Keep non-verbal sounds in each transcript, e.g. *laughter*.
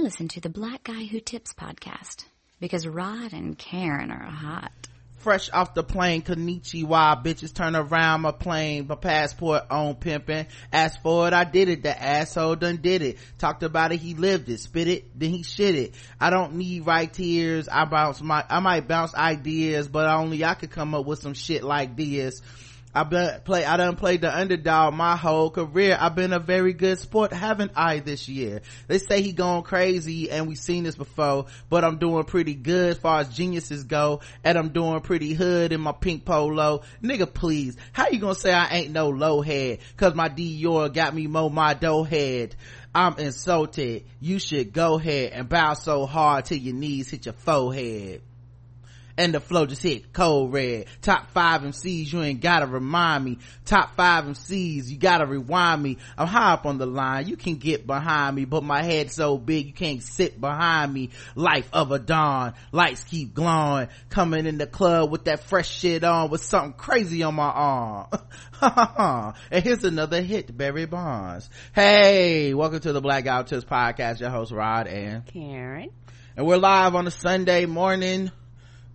Listen to the Black Guy Who Tips podcast because Rod and Karen are hot. Fresh off the plane, Konnichiwa, bitches turn around my plane, my passport on pimping. Asked for it, I did it, the asshole done did it. Talked about it, he lived it, spit it, then he shit it. I don't need right tears, I bounce my, I might bounce ideas, but only I could come up with some shit like this. I been play. I done played the underdog my whole career. I've been a very good sport, haven't I? This year, they say he gone crazy, and we seen this before. But I'm doing pretty good as far as geniuses go, and I'm doing pretty hood in my pink polo. Nigga, please, how you gonna say I ain't no low head? Cause my Dior got me mo my dough head. I'm insulted. You should go ahead and bow so hard till your knees hit your forehead and the flow just hit cold red. Top five MCs, you ain't gotta remind me. Top five MCs, you gotta rewind me. I'm high up on the line, you can get behind me, but my head's so big you can't sit behind me. Life of a dawn, lights keep glowing. Coming in the club with that fresh shit on with something crazy on my arm. *laughs* and here's another hit, Barry Bonds. Hey, welcome to the Black Guy Who Tips podcast. Your host Rod and Karen. And we're live on a Sunday morning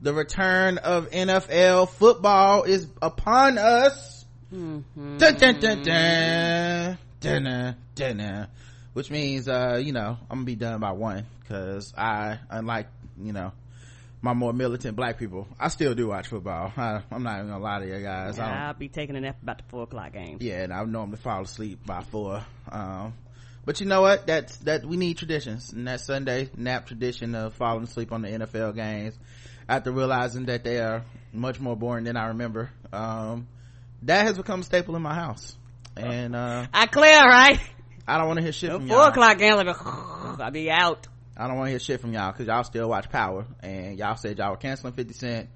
the return of NFL football is upon us. Mm-hmm. Dun, dun, dun, dun, dun, dun, dun, which means, uh, you know, I'm gonna be done by one because I, unlike, you know, my more militant black people, I still do watch football. I, am not even gonna lie to you guys. Yeah, I'll be taking a nap about the four o'clock game. Yeah, and I normally fall asleep by four. Um, but you know what? That's, that we need traditions and that Sunday nap tradition of falling asleep on the NFL games after realizing that they are much more boring than I remember. Um, that has become a staple in my house. And, uh, I clear, right? I don't want to hear shit from y'all. Four o'clock I'll be out. I don't want to hear shit from y'all because y'all still watch Power and y'all said y'all were canceling 50 Cent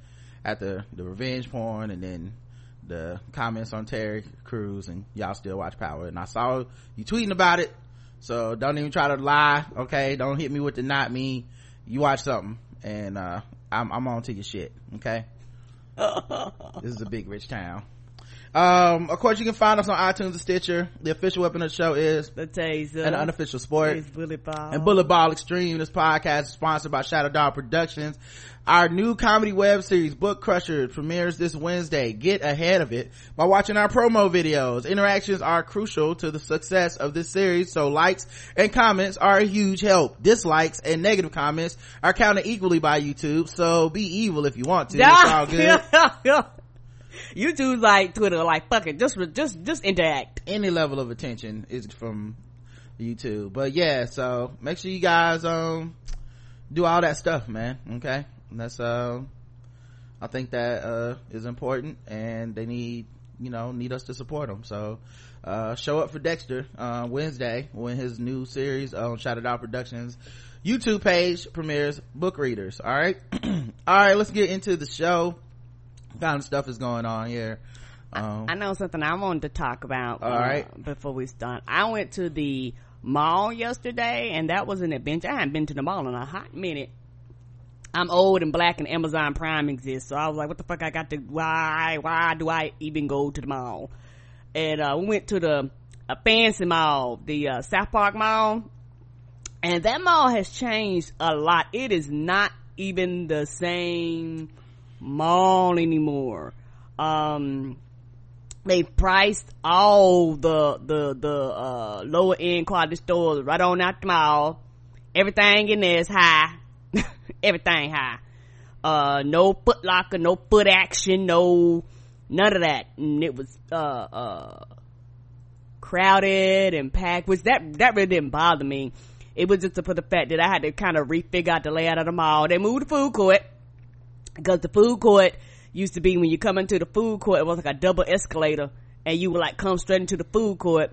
after the revenge porn and then the comments on Terry Crews and y'all still watch Power. And I saw you tweeting about it. So don't even try to lie. Okay. Don't hit me with the not me. You watch something and, uh, I'm, I'm on to your shit. Okay. *laughs* this is a big rich town. Um, of course, you can find us on iTunes and Stitcher. The official weapon of the show is the taser, an unofficial sport. It's bullet ball and bullet ball extreme. This podcast is sponsored by Shadow Dog Productions. Our new comedy web series, Book Crusher, premieres this Wednesday. Get ahead of it by watching our promo videos. Interactions are crucial to the success of this series, so likes and comments are a huge help. Dislikes and negative comments are counted equally by YouTube, so be evil if you want to. It's all *laughs* good. *laughs* YouTube's like Twitter, like fuck it, just just just interact. Any level of attention is from YouTube, but yeah. So make sure you guys um do all that stuff, man. Okay, that's uh, I think that uh is important, and they need you know need us to support them. So uh show up for Dexter uh Wednesday when his new series on Shadow Dog Productions YouTube page premieres book readers. All right, *clears throat* all right. Let's get into the show kind of stuff is going on here um, I, I, know something i wanted to talk about all uh, right before we start. I went to the mall yesterday and that was an adventure. I hadn't been to the mall in a hot minute. I'm old and black and amazon prime exists so i was like what the fuck i got to why why do i even go to the mall? And uh, we went to the a fancy mall the uh, south park mall and that mall has changed a lot. It is not even the same mall anymore. Um, they priced all the the the uh, lower end quality stores right on out the mall. Everything in there is high. *laughs* Everything high. Uh, no foot locker, no foot action, no none of that. And it was uh uh crowded and packed, which that that really didn't bother me. It was just for the fact that I had to kind of refigure out the layout of the mall. They moved the food court because the food court used to be when you come into the food court, it was like a double escalator and you would like come straight into the food court.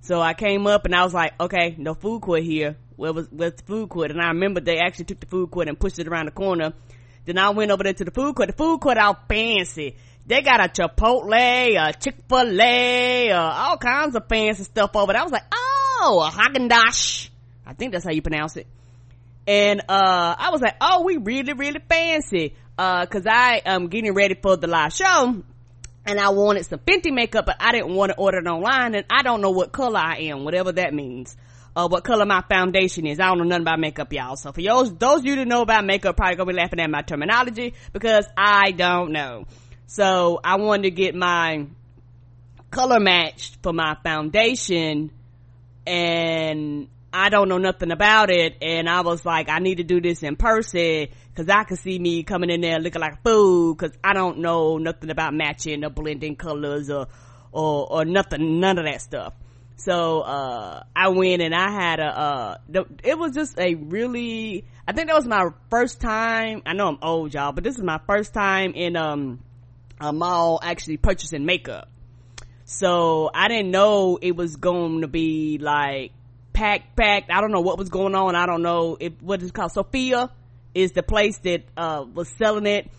So I came up and I was like, okay, no food court here. Where was, where's the food court? And I remember they actually took the food court and pushed it around the corner. Then I went over there to the food court. The food court all fancy. They got a Chipotle, a Chick-fil-A, uh, all kinds of fancy stuff over there. I was like, oh, a Haagen-Dazs. I think that's how you pronounce it. And, uh, I was like, oh, we really, really fancy uh cause i am getting ready for the live show and i wanted some fenty makeup but i didn't want to order it online and i don't know what color i am whatever that means uh, what color my foundation is. I don't know nothing about makeup, y'all. So for those, those of you that know about makeup probably gonna be laughing at my terminology because I don't know. So I wanted to get my color matched for my foundation and I don't know nothing about it. And I was like, I need to do this in person cause I could see me coming in there looking like a fool cause I don't know nothing about matching or blending colors or, or, or nothing, none of that stuff. So, uh, I went and I had a, uh, it was just a really, I think that was my first time, I know I'm old y'all, but this is my first time in, um, a mall actually purchasing makeup. So I didn't know it was going to be like packed, packed. I don't know what was going on. I don't know if what is called. Sophia is the place that, uh, was selling it.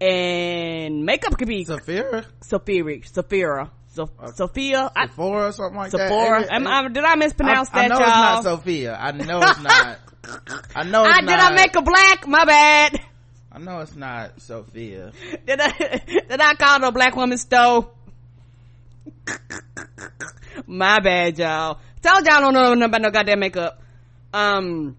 And makeup could be Sophia? Sophia, Sophia, so, uh, Sophia, Sephora or something like Sephora. that. Sephora. Did I mispronounce I, that? I know y'all? it's not Sophia. I know it's not. *laughs* I know it's I, not. Did I make a black? My bad. I know it's not Sophia. *laughs* did I did I call the black woman stove? *laughs* My bad, y'all. Tell y'all don't know nothing about no goddamn makeup. Um,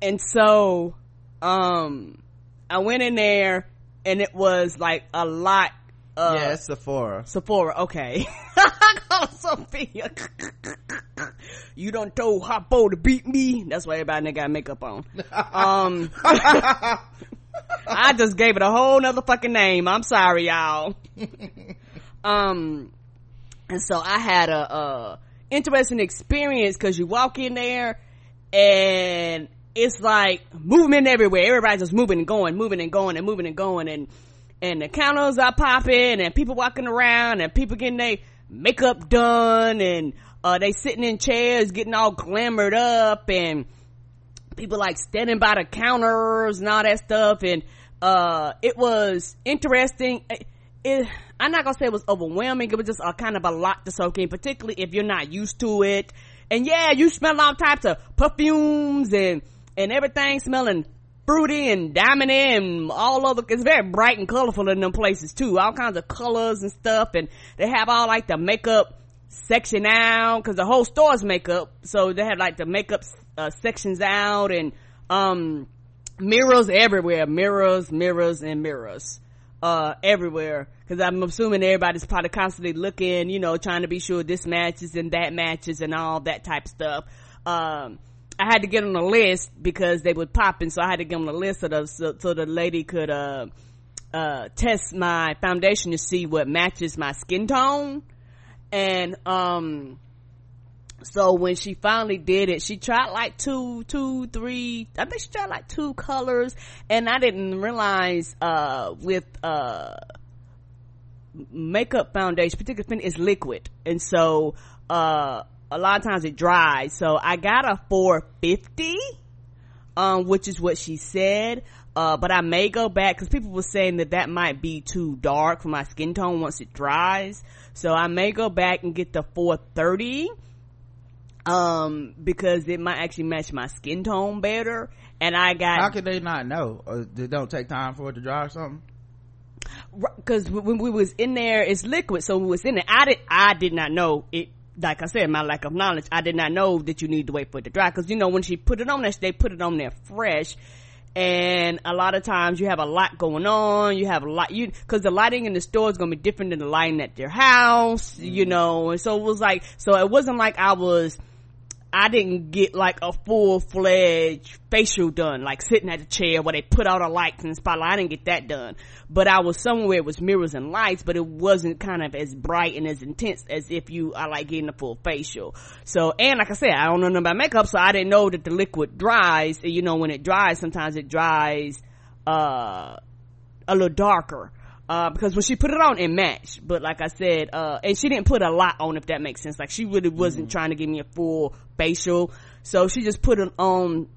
and so, um, I went in there and it was like a lot uh, yeah, it's Sephora. Sephora, okay. *laughs* Sophia. you don't told Hoppo to beat me. That's why everybody got makeup on. Um, *laughs* I just gave it a whole nother fucking name. I'm sorry, y'all. um, and so I had a, uh, interesting experience because you walk in there and it's like movement everywhere. Everybody's just moving and going, moving and going and moving and going. And, and the counters are popping and people walking around and people getting their makeup done and, uh, they sitting in chairs getting all glamored up and, people like standing by the counters and all that stuff. And uh it was interesting. It, it, i'm not gonna say it was overwhelming. It was just a kind of a lot to soak in particularly if you're not used to it. And yeah you smell all types of perfumes and and everything smelling fruity and diamondy and all over. It's very bright and colorful in them places too. All kinds of colors and stuff and they have all like the makeup section out because the whole store's makeup. So they have like the makeup uh, sections out and um mirrors everywhere. Mirrors mirrors and mirrors uh everywhere. Because i'm assuming everybody's probably constantly looking you know trying to be sure this matches and that matches and all that type of stuff. Um i had to get on a list because they would pop so i had to get on a list so the, so, so the lady could uh uh test my foundation to see what matches my skin tone. And um so when she finally did it she tried like two two three i think she tried like two colors. And i didn't realize uh with uh makeup foundation particularly is liquid. And so uh a lot of times it dries. So i got a 450 um which is what she said. Uh, but I may go back because people were saying that that might be too dark for my skin tone once it dries. So I may go back and get the 430 um because it might actually match my skin tone better. And i got how could they not know? Or they don't take time for it to dry or something? Because when we was in there it's liquid. So when we was in there i did i did not know it like i said my lack of knowledge. I did not know that you need to wait for it to dry because you know when she put it on there they put it on there fresh. And a lot of times you have a lot going on. You have a lot you because the lighting in the store is going to be different than the lighting at your house mm. you know? And so it was like so it wasn't like i was I didn't get like a full fledged facial done, like sitting at the chair where they put all the lights and spotlight. I didn't get that done, but I was somewhere it was mirrors and lights, but it wasn't kind of as bright and as intense as if you are like getting a full facial. So, and like I said, I don't know nothing about makeup, so I didn't know that the liquid dries. And You know, when it dries, sometimes it dries, uh, a little darker uh, because when she put it on it matched but like i said uh, and she didn't put a lot on if that makes sense like she really wasn't mm-hmm. trying to give me a full facial so she just put it on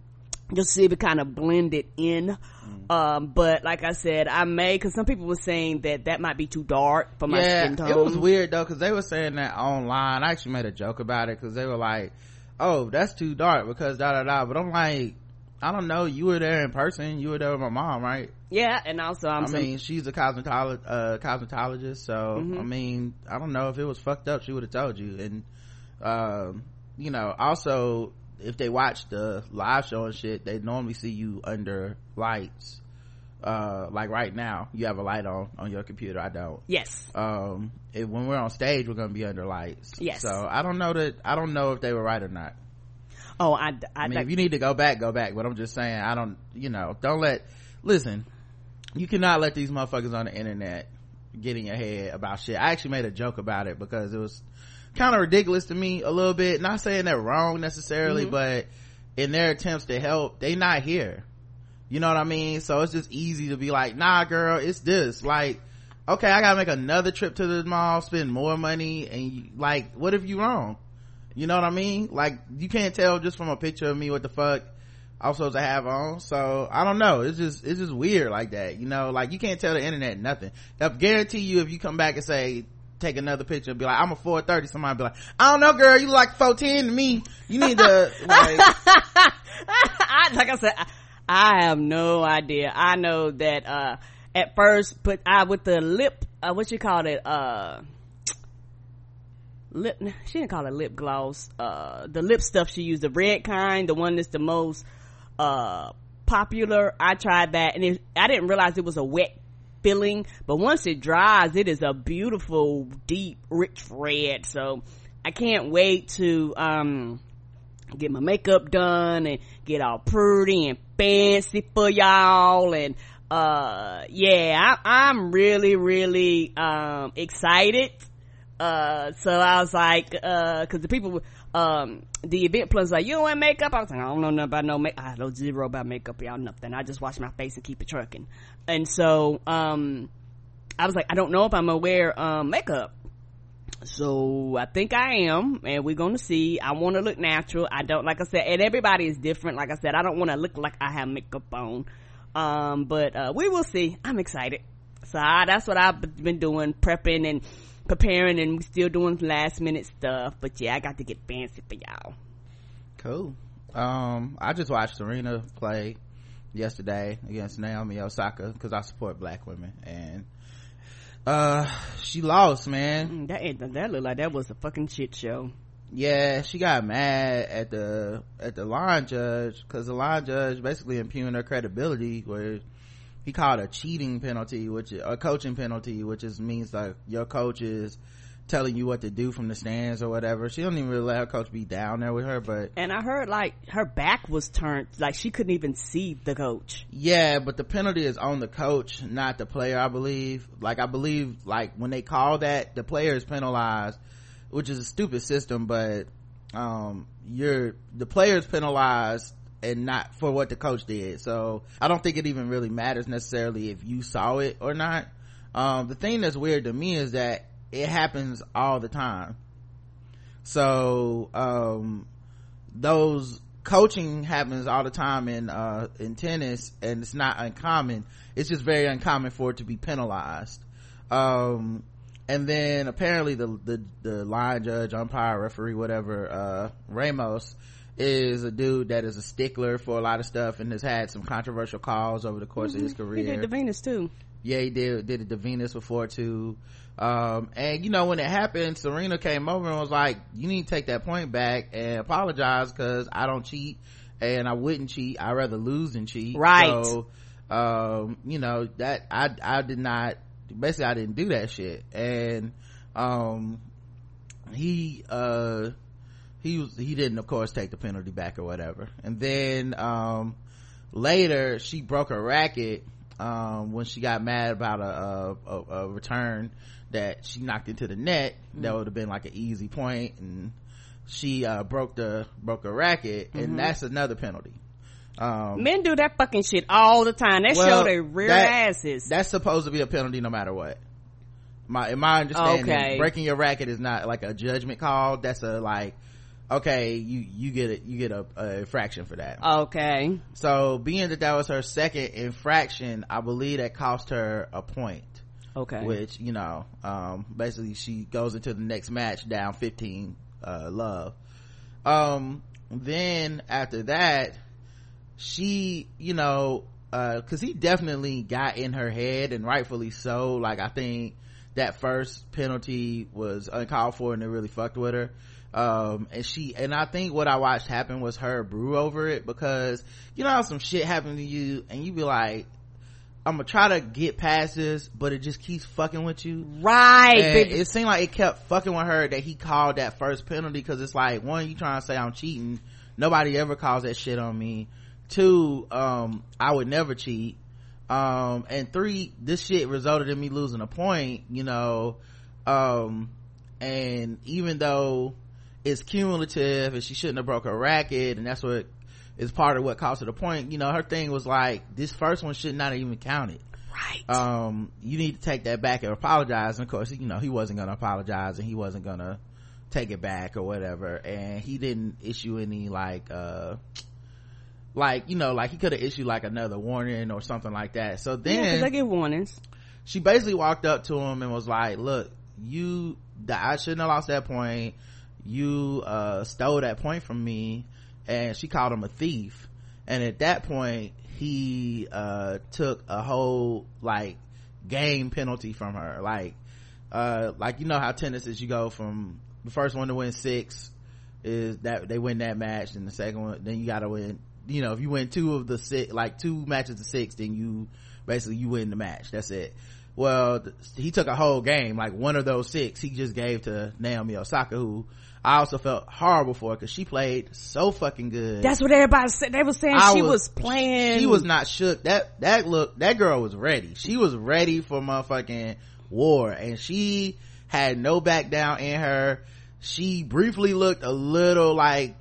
just see if it kind of blended in mm-hmm. um, but like i said i may because some people were saying that that might be too dark for my yeah, skin tone it was weird though because they were saying that online i actually made a joke about it because they were like oh that's too dark because da da da but i'm like I don't know. You were there in person. You were there with my mom, right? Yeah, and also I'm. i mean, she's a cosmetologist. Uh, cosmetologist. So mm-hmm. I mean, I don't know if it was fucked up, she would have told you. And um, you know also if they watch the live show and shit they normally see you under lights uh like right now you have a light on on your computer i don't yes um if, when we're on stage we're gonna be under lights Yes. so i don't know that i don't know if they were right or not oh i i, I mean, if you need to go back, go back. But I'm just saying, I don't, you know, don't let, listen, you cannot let these motherfuckers on the internet get in your head about shit. I actually made a joke about it because it was kind of ridiculous to me a little bit. Not saying they're wrong necessarily, Mm-hmm. but in their attempts to help, they not here. You know what I mean? So it's just easy to be like, nah, girl, it's this. Like, okay, I gotta make another trip to the mall, spend more money, and you, like, what if you wrong? You know what I mean? Like, you can't tell just from a picture of me what the fuck I'm supposed to have on. So, I don't know. It's just, it's just weird like that. You know, like, you can't tell the internet nothing. I guarantee you if you come back and say, take another picture and be like, I'm a 430, somebody be like, I don't know, girl, you like 410 to me. You need to, *laughs* like, I, like I said, I, I have no idea. I know that uh at first, but I with the lip, uh, what you call it, uh lip. She didn't call it lip gloss. Uh, the lip stuff she used, the red kind, the one that's the most uh popular. I tried that, and it, I didn't realize it was a wet filling, but once it dries, it is a beautiful, deep, rich red. So I can't wait to um get my makeup done and get all pretty and fancy for y'all and uh yeah I, i'm really really um excited uh so i was like uh because the people um the event plus like you don't wear makeup i was like i don't know nothing about no makeup i know zero about makeup y'all nothing i just wash my face and keep it trucking and so um i was like i don't know if i'm gonna wear um makeup so I think I am, and we're gonna see. I want to look natural. I don't, like I said, and everybody is different. Like I said, I don't want to look like I have makeup on. Um, but uh, we will see. I'm excited. So I, that's what I've been doing, prepping and preparing, and we still doing last minute stuff. But yeah, I got to get fancy for y'all. cool. Um, I just watched Serena play yesterday against Naomi Osaka because I support black women and uh she lost man Mm, That ain't- that looked like that was a fucking shit show. yeah she got mad at the at the line judge because the line judge basically impugned her credibility where he called a cheating penalty which a coaching penalty which is means like your coach is telling you what to do from the stands or whatever she don't even really let her coach be down there with her but And I heard like her back was turned, like she couldn't even see the coach. yeah but the penalty is on the coach not the player i believe like i believe like when they call that the player is penalized which is a stupid system but um you're the player is penalized and not for what the coach did. So i don't think it even really matters necessarily if you saw it or not. Um the thing that's weird to me is that it happens all the time. So um those coaching happens all the time in uh in tennis and it's not uncommon. It's just very uncommon for it to be penalized. Um and then apparently the the the line judge umpire referee whatever uh ramos is a dude that is a stickler for a lot of stuff and has had some controversial calls over the course of his career. He did the Venus too. yeah he did did it to venus before too um and you know when it happened serena came over and was like you need to take that point back and apologize because i don't cheat and i wouldn't cheat i'd rather lose than cheat Right. so um you know that i i did not basically i didn't do that shit and um he uh he was he didn't of course take the penalty back or whatever. And then um later she broke her racket um when she got mad about a a, a, a return that she knocked into the net. That would have been like an easy point and she uh broke the broke her racket and that's another penalty. Um Men do that fucking shit all the time. They Well, show their rear that- asses. that's supposed to be a penalty no matter what. My in my understanding Okay. breaking your racket is not like a judgment call. That's a like okay you you get it you get a, a infraction for that. Okay. so being that that was her second infraction i believe that cost her a point. Okay. which you know um basically she goes into the next match down 15 uh love. Um then after that she you know uh because he definitely got in her head and rightfully so. Like i think that first penalty was uncalled for and it really fucked with her um and she and i think what i watched happen was her brew over it because you know how some shit happened to you and you be like i'm gonna try to get past this but it just keeps fucking with you. Right and it seemed like it kept fucking with her that he called that first penalty because it's like one you trying to say i'm cheating. Nobody ever calls that shit on me. Two um i would never cheat. Um and three this shit resulted in me losing a point you know. Um and even though it's cumulative and she shouldn't have broke her racket and that's what is part of what caused her the point. You know her thing was like this first one should not even count it right. Um you need to take that back and apologize. And of course you know he wasn't gonna apologize and he wasn't gonna take it back or whatever. And he didn't issue any like uh like you know like he could have issued like another warning or something like that. So yeah, then because they give warnings. she basically walked up to him and was like look you i shouldn't have lost that point you uh stole that point from me and she called him a thief. And at that point he uh took a whole like game penalty from her. Like uh like you know how tennis is you go from the first one to win six is that they win that match and the second one then you gotta win you know if you win two of the six like two matches of six then you basically you win the match. That's it. Well he took a whole game like one of those six he just gave to naomi osaka who i also felt horrible for her because she played so fucking good. That's what everybody said. They were saying I she was, playing. she was not shook. That that look that girl was ready. She was ready for motherfucking war and she had no back down in her. She briefly looked a little like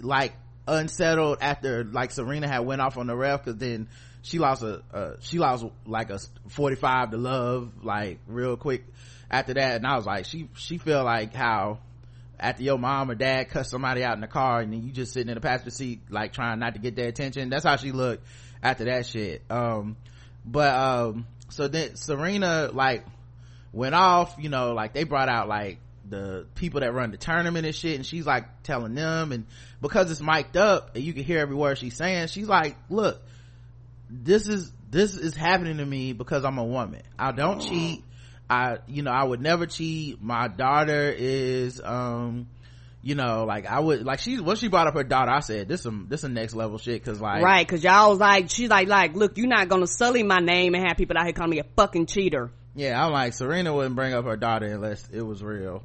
like unsettled after like serena had went off on the ref because then she lost a uh, she lost like a 45 to love like real quick after that and i was like she she felt like how after your mom or dad cuss somebody out in the car and then you just sitting in the passenger seat like trying not to get their attention that's how she looked after that shit. Um but um so then serena like went off you know like they brought out like the people that run the tournament and shit and she's like telling them and because it's mic'd up and you can hear every word she's saying she's like look this is this is happening to me because i'm a woman. I don't cheat i you know i would never cheat. My daughter is um you know like i would like she when she brought up her daughter i said this some this is a next level shit because like right because y'all was like she's like like look you're not gonna sully my name and have people out here calling me a fucking cheater. Yeah i'm like serena wouldn't bring up her daughter unless it was real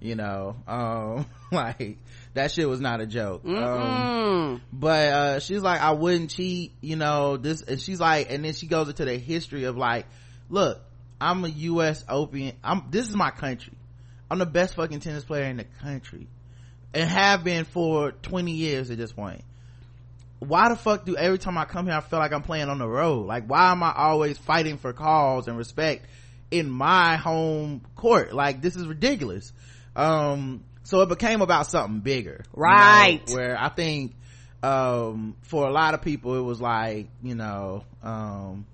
you know? Um *laughs* like that shit was not a joke. Um but uh she's like i wouldn't cheat you know this and she's like and then she goes into the history of like look i'm a us open i'm this is my country. I'm the best fucking tennis player in the country. And have been for 20 years at this point. Why the fuck do every time i come here i feel like i'm playing on the road? Like why am i always fighting for calls and respect in my home court? Like this is ridiculous. Um so it became about something bigger. you know, Right. where i think um for a lot of people it was like you know um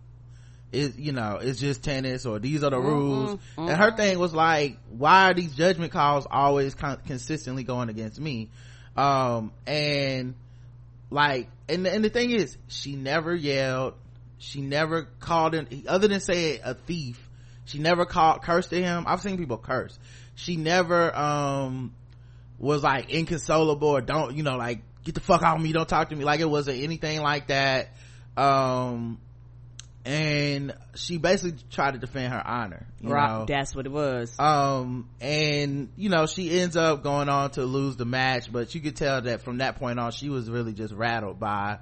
it you know it's just tennis or these are the rules. And her thing was like why are these judgment calls always con- consistently going against me? Um and like and and the thing is she never yelled. She never called him other than say a thief she never called cursed at him. I've seen people curse. She never um was like inconsolable or don't you know like get the fuck out of me don't talk to me. Like it wasn't anything like that. Um and she basically tried to defend her honor right know? that's what it was um and you know she ends up going on to lose the match but you could tell that from that point on she was really just rattled by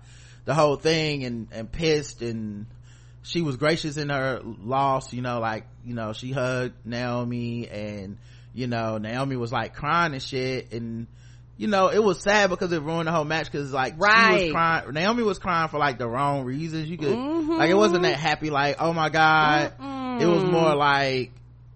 the whole thing and and pissed and she was gracious in her loss you know like you know she hugged naomi and you know naomi was like crying and shit and you know it was sad because it ruined the whole match because like she was Right. crying naomi was crying for like the wrong reasons you could Mhm. like it wasn't that happy like oh my god Mm-mm. it was more like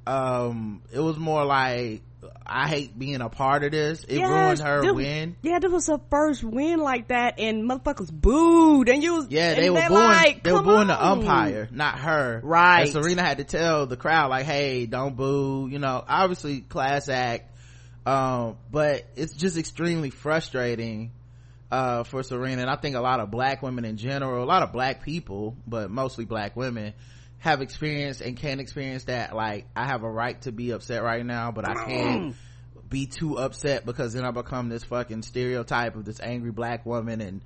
um it was more like i hate being a part of this it Yes, ruined her this- win Yeah, this was her first win like that, and motherfuckers booed, and you was yeah they were booing like, they were "Come booing the umpire not her Right. and serena had to tell the crowd like hey don't boo you know obviously class act um but it's just extremely frustrating uh for serena and i think a lot of black women in general a lot of black people but mostly black women have experienced and can experience that like i have a right to be upset right now but i can't be too upset because then I become this fucking stereotype of this angry black woman and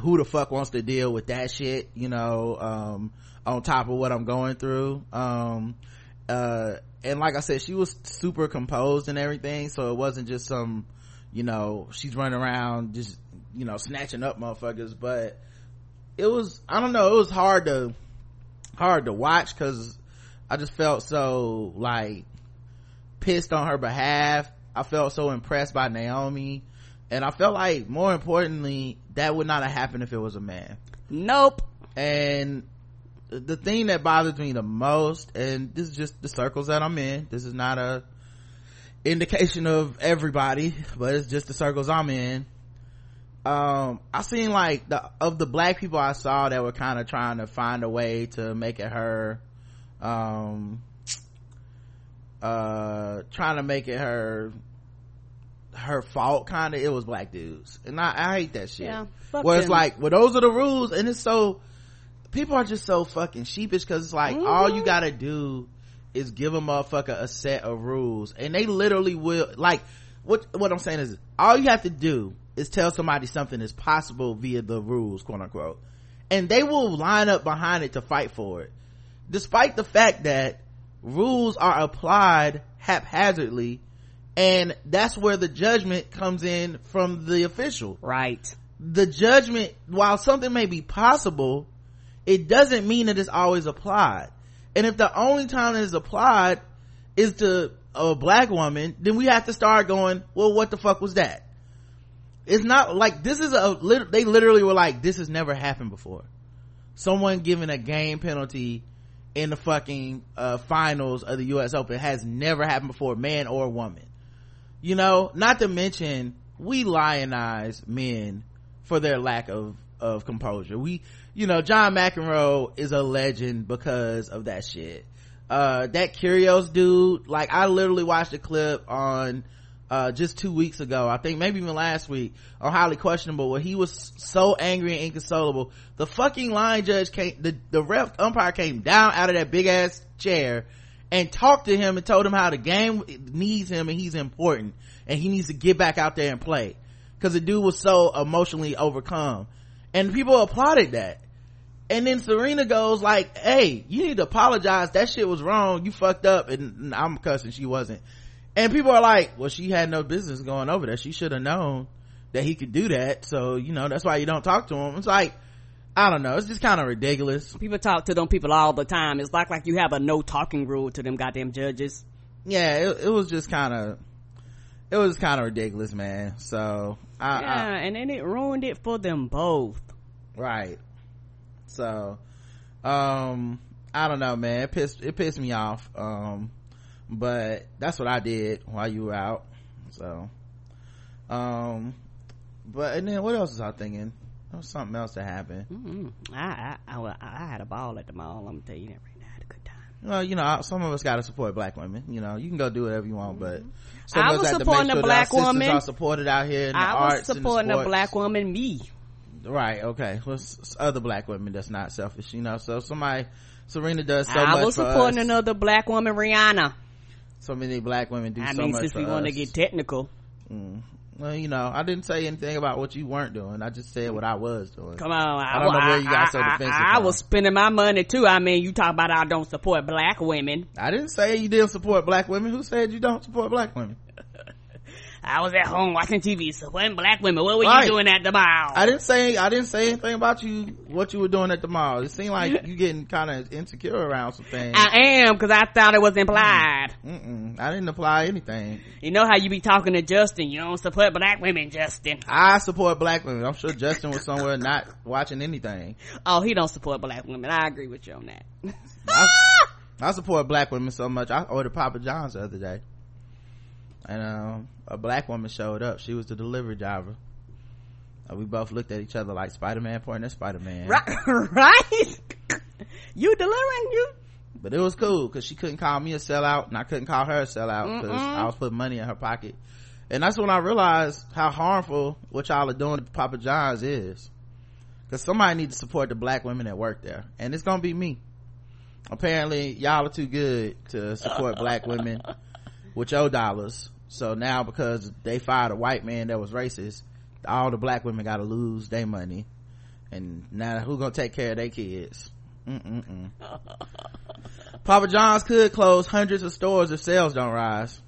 who the fuck wants to deal with that shit, you know, um, on top of what I'm going through. Um, uh, and like I said, she was super composed and everything, so it wasn't just some, you know, she's running around just, you know, snatching up motherfuckers, but it was, I don't know, it was hard to, hard to watch cause I just felt so like pissed on her behalf. I felt so impressed by Naomi. And I felt like more importantly, that would not have happened if it was a man. Nope. And the thing that bothers me the most, and this is just the circles that I'm in, this is not a indication of everybody, but it's just the circles I'm in. Um, I seen like the, of the black people I saw that were kind of trying to find a way to make it her, um, uh, trying to make it her, her fault kind of, it was black dudes. And I, I hate that shit. Yeah, Where it's them. like, well, those are the rules, and it's so, people are just so fucking sheepish because it's like all Mm-hmm. you gotta do is give a motherfucker a set of rules and they literally will like what what i'm saying is all you have to do is tell somebody something is possible via the rules quote unquote and they will line up behind it to fight for it despite the fact that rules are applied haphazardly and that's where the judgment comes in from the official Right. the judgment while something may be possible it doesn't mean that it's always applied. And if the only time it's applied is to a black woman then we have to start going well what the fuck was that? It's not like this is a they literally were like this has never happened before. Someone giving a game penalty in the fucking uh, finals of the us open has never happened before man or woman. You know not to mention we lionize men for their lack of of composure. We you know john mcenroe is a legend because of that shit. Uh that Kyrgios dude like i literally watched a clip on uh just two weeks ago i think maybe even last week on highly questionable where he was so angry and inconsolable. The fucking line judge came the the ref umpire came down out of that big ass chair and talked to him and told him how the game needs him and he's important and he needs to get back out there and play. Because the dude was so emotionally overcome. And people applauded that and then serena goes like hey you need to apologize. That shit was wrong. You fucked up. And i'm cussing. She wasn't. And people are like well she had no business going over there. She should have known that he could do that. So you know that's why you don't talk to him. It's like i don't know. It's just kind of ridiculous. People talk to them people all the time. It's like like you have a no talking rule to them goddamn judges. yeah it, it was just kind of it was kind of ridiculous man. So I, Yeah, I and then it ruined it for them both. right so um i don't know man it pissed it pissed me off um but that's what i did while you were out so um but and then what else was i thinking there was something else that happened mm I, I, I, I had a ball at the mall. I'm gonna tell you that right now. I had a good time. well you know some of us got to support black women you know you can go do whatever you want but some I was supporting make a sure black woman. are supported out here in the I was arts and the supporting a black woman, me. Right okay well s- s- other black women that's not selfish you know so somebody serena does so I much was supporting another black woman, Rihanna. so many black women do I so mean, much since we want to get technical, Mm. well you know i didn't say anything about what you weren't doing i just said what i was doing come on. I, don't know where you got so I- I- defensive I, was spending my money too. I mean, you talk about I don't support black women. i didn't say you didn't support black women who said you don't support black women I was at home watching TV So supporting black women. What were Right. you doing at the mall? i didn't say i didn't say anything about you what you were doing at the mall it seemed like *laughs* you getting kind of insecure around some things I am because I thought it was implied. Mm-mm, i didn't apply anything You know how you be talking to Justin. You don't support black women, Justin. I support black women. I'm sure Justin was somewhere not watching anything. Oh, he don't support black women. I agree with you on that. I, *laughs* I support black women so much. I ordered Papa John's the other day, and um, a black woman showed up. She was the delivery driver. Uh, we both looked at each other like Spider Man pointing at Spider Man. right? *laughs* right? you delivering you? But it was cool because she couldn't call me a sellout, and I couldn't call her a sellout because I was putting money in her pocket. And that's when I realized how harmful what y'all are doing at Papa John's is. Because somebody needs to support the black women that work there, and it's gonna be me. Apparently, y'all are too good to support black women *laughs* with your dollars. so now because they fired a white man that was racist all the black women gotta lose their money and now who gonna take care of their kids Mm-mm-mm. *laughs* papa john's could close hundreds of stores if sales don't rise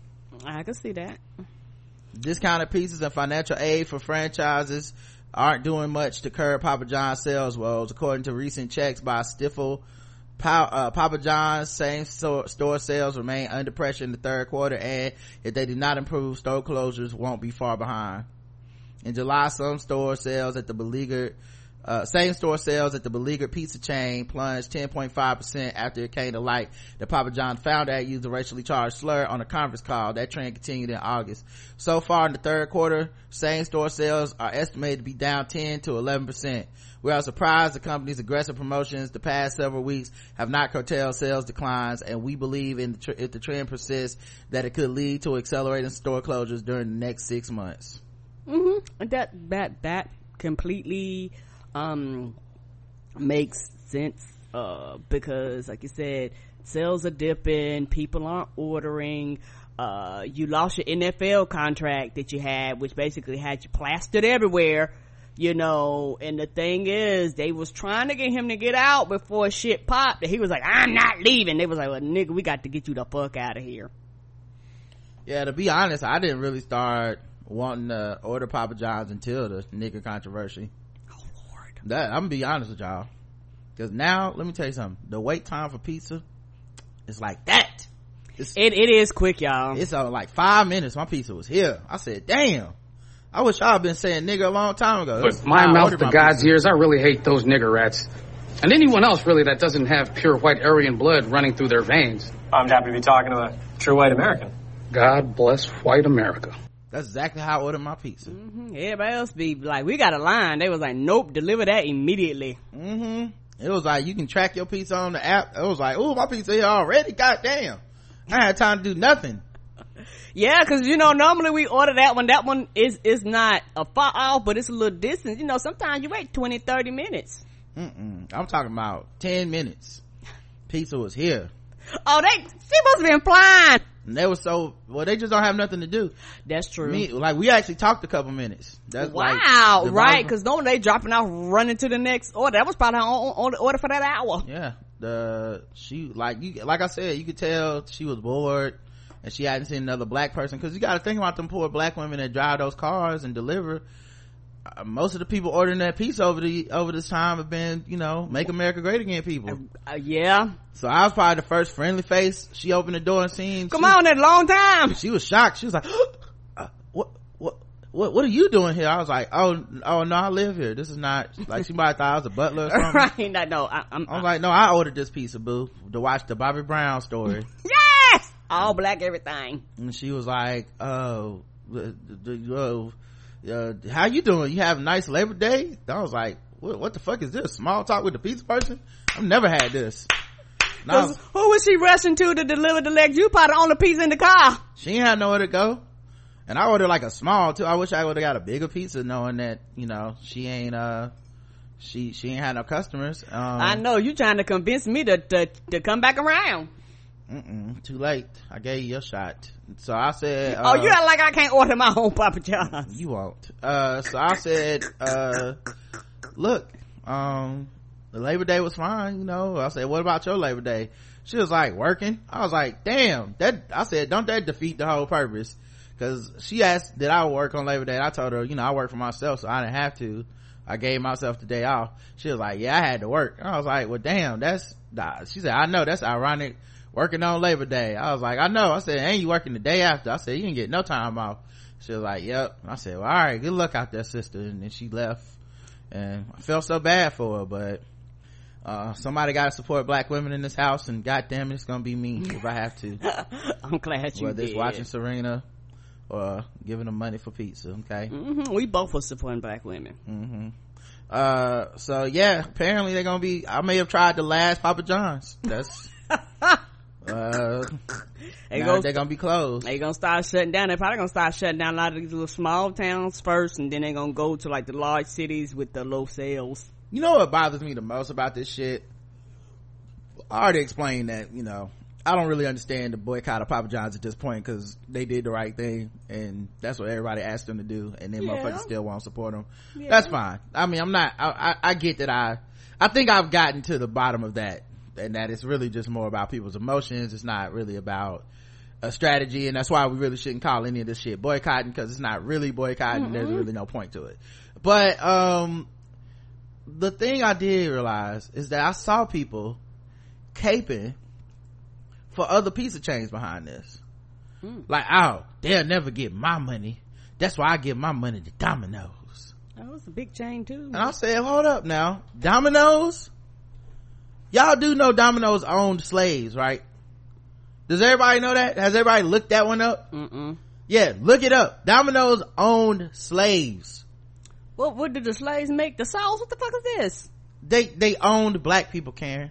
I can see that. discounted pieces and financial aid for franchises aren't doing much to curb Papa John's sales woes, according to recent checks by Stifel. Pa- uh, Papa John's same store, store sales remain under pressure in the third quarter, and if they do not improve, store closures won't be far behind. In July, some store sales at the beleaguered uh, same store sales at the beleaguered pizza chain plunged 10.5% after it came to light that Papa John founder had used a racially charged slur on a conference call. That trend continued in August. So far in the third quarter, same store sales are estimated to be down 10 to 11%. We are surprised the company's aggressive promotions the past several weeks have not curtailed sales declines and we believe in the tr- if the trend persists that it could lead to accelerating store closures during the next six months. Mm-hmm. That that that completely um makes sense uh because like you said sales are dipping people aren't ordering uh you lost your NFL contract that you had which basically had you plastered everywhere you know and the thing is they was trying to get him to get out before shit popped and he was like I'm not leaving they was like well nigga we got to get you the fuck out of here Yeah, to be honest, I didn't really start wanting to order Papa John's until the nigga controversy. oh lord That I'm gonna be honest with y'all, because now let me tell you something: the wait time for pizza is like that. It's it, it is quick y'all it's uh, like five minutes. My pizza was here. I said, "Damn." I wish y'all been saying nigga a long time ago. This But my mouth to my God's pizza. ears, I really hate those nigger rats. And anyone else really that doesn't have pure white Aryan blood running through their veins. I'm happy to be talking to a true white American. God bless white America. That's exactly how I ordered my pizza. Mm-hmm. Everybody else be like, we got a line. They was like, nope, deliver that immediately. Mm-hmm. It was like you can track your pizza on the app. It was like, oh, my pizza here already. God damn. I had time to do nothing. Yeah, cause you know, normally we order that one. That one is, is not a far off, but it's a little distance. You know, sometimes you wait 20, 30 minutes. Mm-mm. I'm talking about 10 minutes. Pizza was here. Oh, they, she must have been flying. And they were so, well, they just don't have nothing to do. That's true. Me, like, we actually talked a couple minutes. That's like wow, the right? Bible- Cause no, they dropping off, running to the next order. That was probably order, order for that hour. yeah. The, she, like, you, like I said, you could tell she was bored and she hadn't seen another black person. Cause you gotta think about them poor black women that drive those cars and deliver. Uh, most of the people ordering that pizza over the, over this time have been, you know, make America great again people. Uh, yeah. So I was probably the first friendly face. She opened the door and seen. Come she, on, that long time. She was shocked. She was like, *gasps* uh, "What? What? What? What are you doing here?" I was like, "Oh, oh no, I live here. This is not like she might thought I was a butler or *laughs* something." right. No, no, I, I'm, I was like, "No, I ordered this pizza, boo, to watch the Bobby Brown story." *laughs* yes! All black everything. and she was like, "Oh, the, uh, how you doing? You have a nice Labor Day?" I was like, "What? What the fuck is this? Small talk with the pizza person? I've never had this." Was- who was she rushing to to deliver the legs? You probably on the pizza in the car. she ain't had nowhere to go and i ordered like a small too i wish i would have got a bigger pizza knowing that you know she ain't uh she she ain't had no customers um I know you trying to convince me to to, to come back around. Too late. I gave you your shot. So i said oh, uh, you act like I can't order my own Papa John's. you won't. Uh so i said uh look um the labor day was fine you know. I said what about your labor day? She was like working. I was like damn that i said don't that defeat the whole purpose? Because she asked did i work on labor day? I told her you know i work for myself so i didn't have to. I gave myself the day off. She was like yeah i had to work. I was like well damn that's nah. she said i know that's ironic working on labor day. I was like i know. I said ain't you working the day after? I said you didn't get no time off. She was like yep. I said well all right good luck out there sister. And then she left. And i felt so bad for her but uh, somebody got to support black women in this house and goddamn it, it's gonna be me if i have to. *laughs* I'm glad you whether it's watching serena or giving them money for pizza okay? Hmm We both were supporting black women. hmm uh so yeah apparently they're gonna be i may have tried the last papa john's. That's *laughs* uh *laughs* They now go- they're gonna be closed They're gonna start shutting down. They're probably gonna start shutting down a lot of these little small towns first, and then they're gonna go to like the large cities with the low sales. you know what bothers me the most about this shit i already explained that you know I don't really understand the boycott of Papa John's at this point because they did the right thing and that's what everybody asked them to do and then Yeah. motherfuckers still won't support them. Yeah. That's fine. I mean, I'm not, I, I, I get that I, I think I've gotten to the bottom of that and that it's really just more about people's emotions. It's not really about a strategy and that's why we really shouldn't call any of this shit boycotting because it's not really boycotting. There's really no point to it. But, um, the thing I did realize is that I saw people caping for other pizza chains behind this. Like, oh, they'll never get my money. That's why I give my money to Domino's. That was a big chain too. And I said, hold up now. Domino's? Y'all do know Domino's owned slaves, right? Does everybody know that? Has everybody looked that one up? Mm-mm. Yeah, look it up. Domino's owned slaves. What, what did the slaves make? The sauce? What the fuck is this? They, they owned black people, Karen.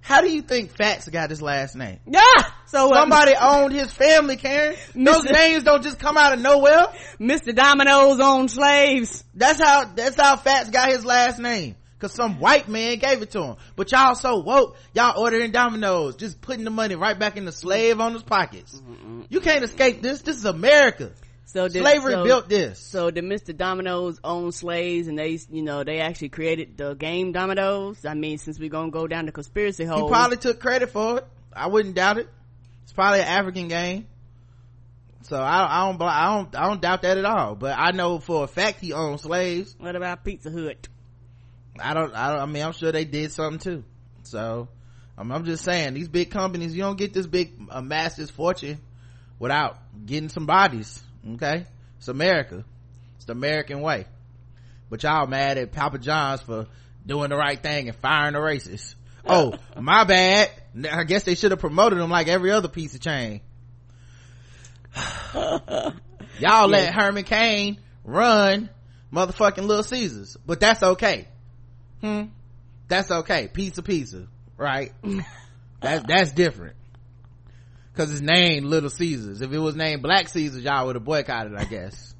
How do you think Fats got his last name? Yeah! So, uh, Somebody owned his family, Karen. *laughs* Those Mr. names don't just come out of nowhere. Mr. Domino's owned slaves. That's how, that's how Fats got his last name. Cause some white man gave it to him. But y'all so woke, y'all ordering dominoes, just putting the money right back in the slave owner's pockets. You can't escape this. This is America. So did, Slavery so, built this. So did Mr. Domino's own slaves and they, you know, they actually created the game Dominoes. I mean, since we're gonna go down the conspiracy hole, he probably took credit for it. I wouldn't doubt it. It's probably an African game. So I, I don't, I don't, I don't doubt that at all. But I know for a fact he owned slaves. What about Pizza Hut? I don't, I don't, I mean, I'm sure they did something too. So, I'm, I'm just saying, these big companies, you don't get this big, amass this fortune without getting some bodies. Okay? It's America. It's the American way. But y'all mad at Papa John's for doing the right thing and firing the racists. *laughs* Oh, my bad. I guess they should have promoted them like every other piece of chain. *laughs* y'all let Herman Cain run motherfucking Little Caesars, but that's okay. Hmm. That's okay. Pizza pizza, right? *laughs* that, that's different. Cause it's named Little Caesars. If it was named Black Caesars, y'all would have boycotted, I guess.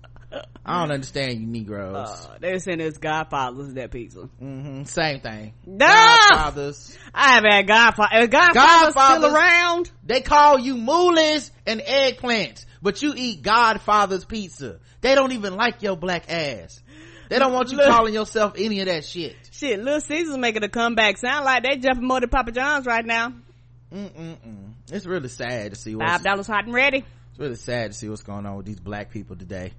I don't understand you Negroes. Uh, they're saying it's Godfathers that pizza. hmm Same thing. No! Godfathers. I haven't had Godfather. Is Godfather Godfathers. still around? They call you moolies and eggplants, but you eat Godfather's pizza. They don't even like your black ass. They don't want you Look. calling yourself any of that shit. Shit, Little Caesars making a comeback. Sound like they jumping more than Papa John's right now. Mm-mm-mm. It's really sad to see what's, Five dollars hot and ready. it's really sad to see what's going on with these black people today.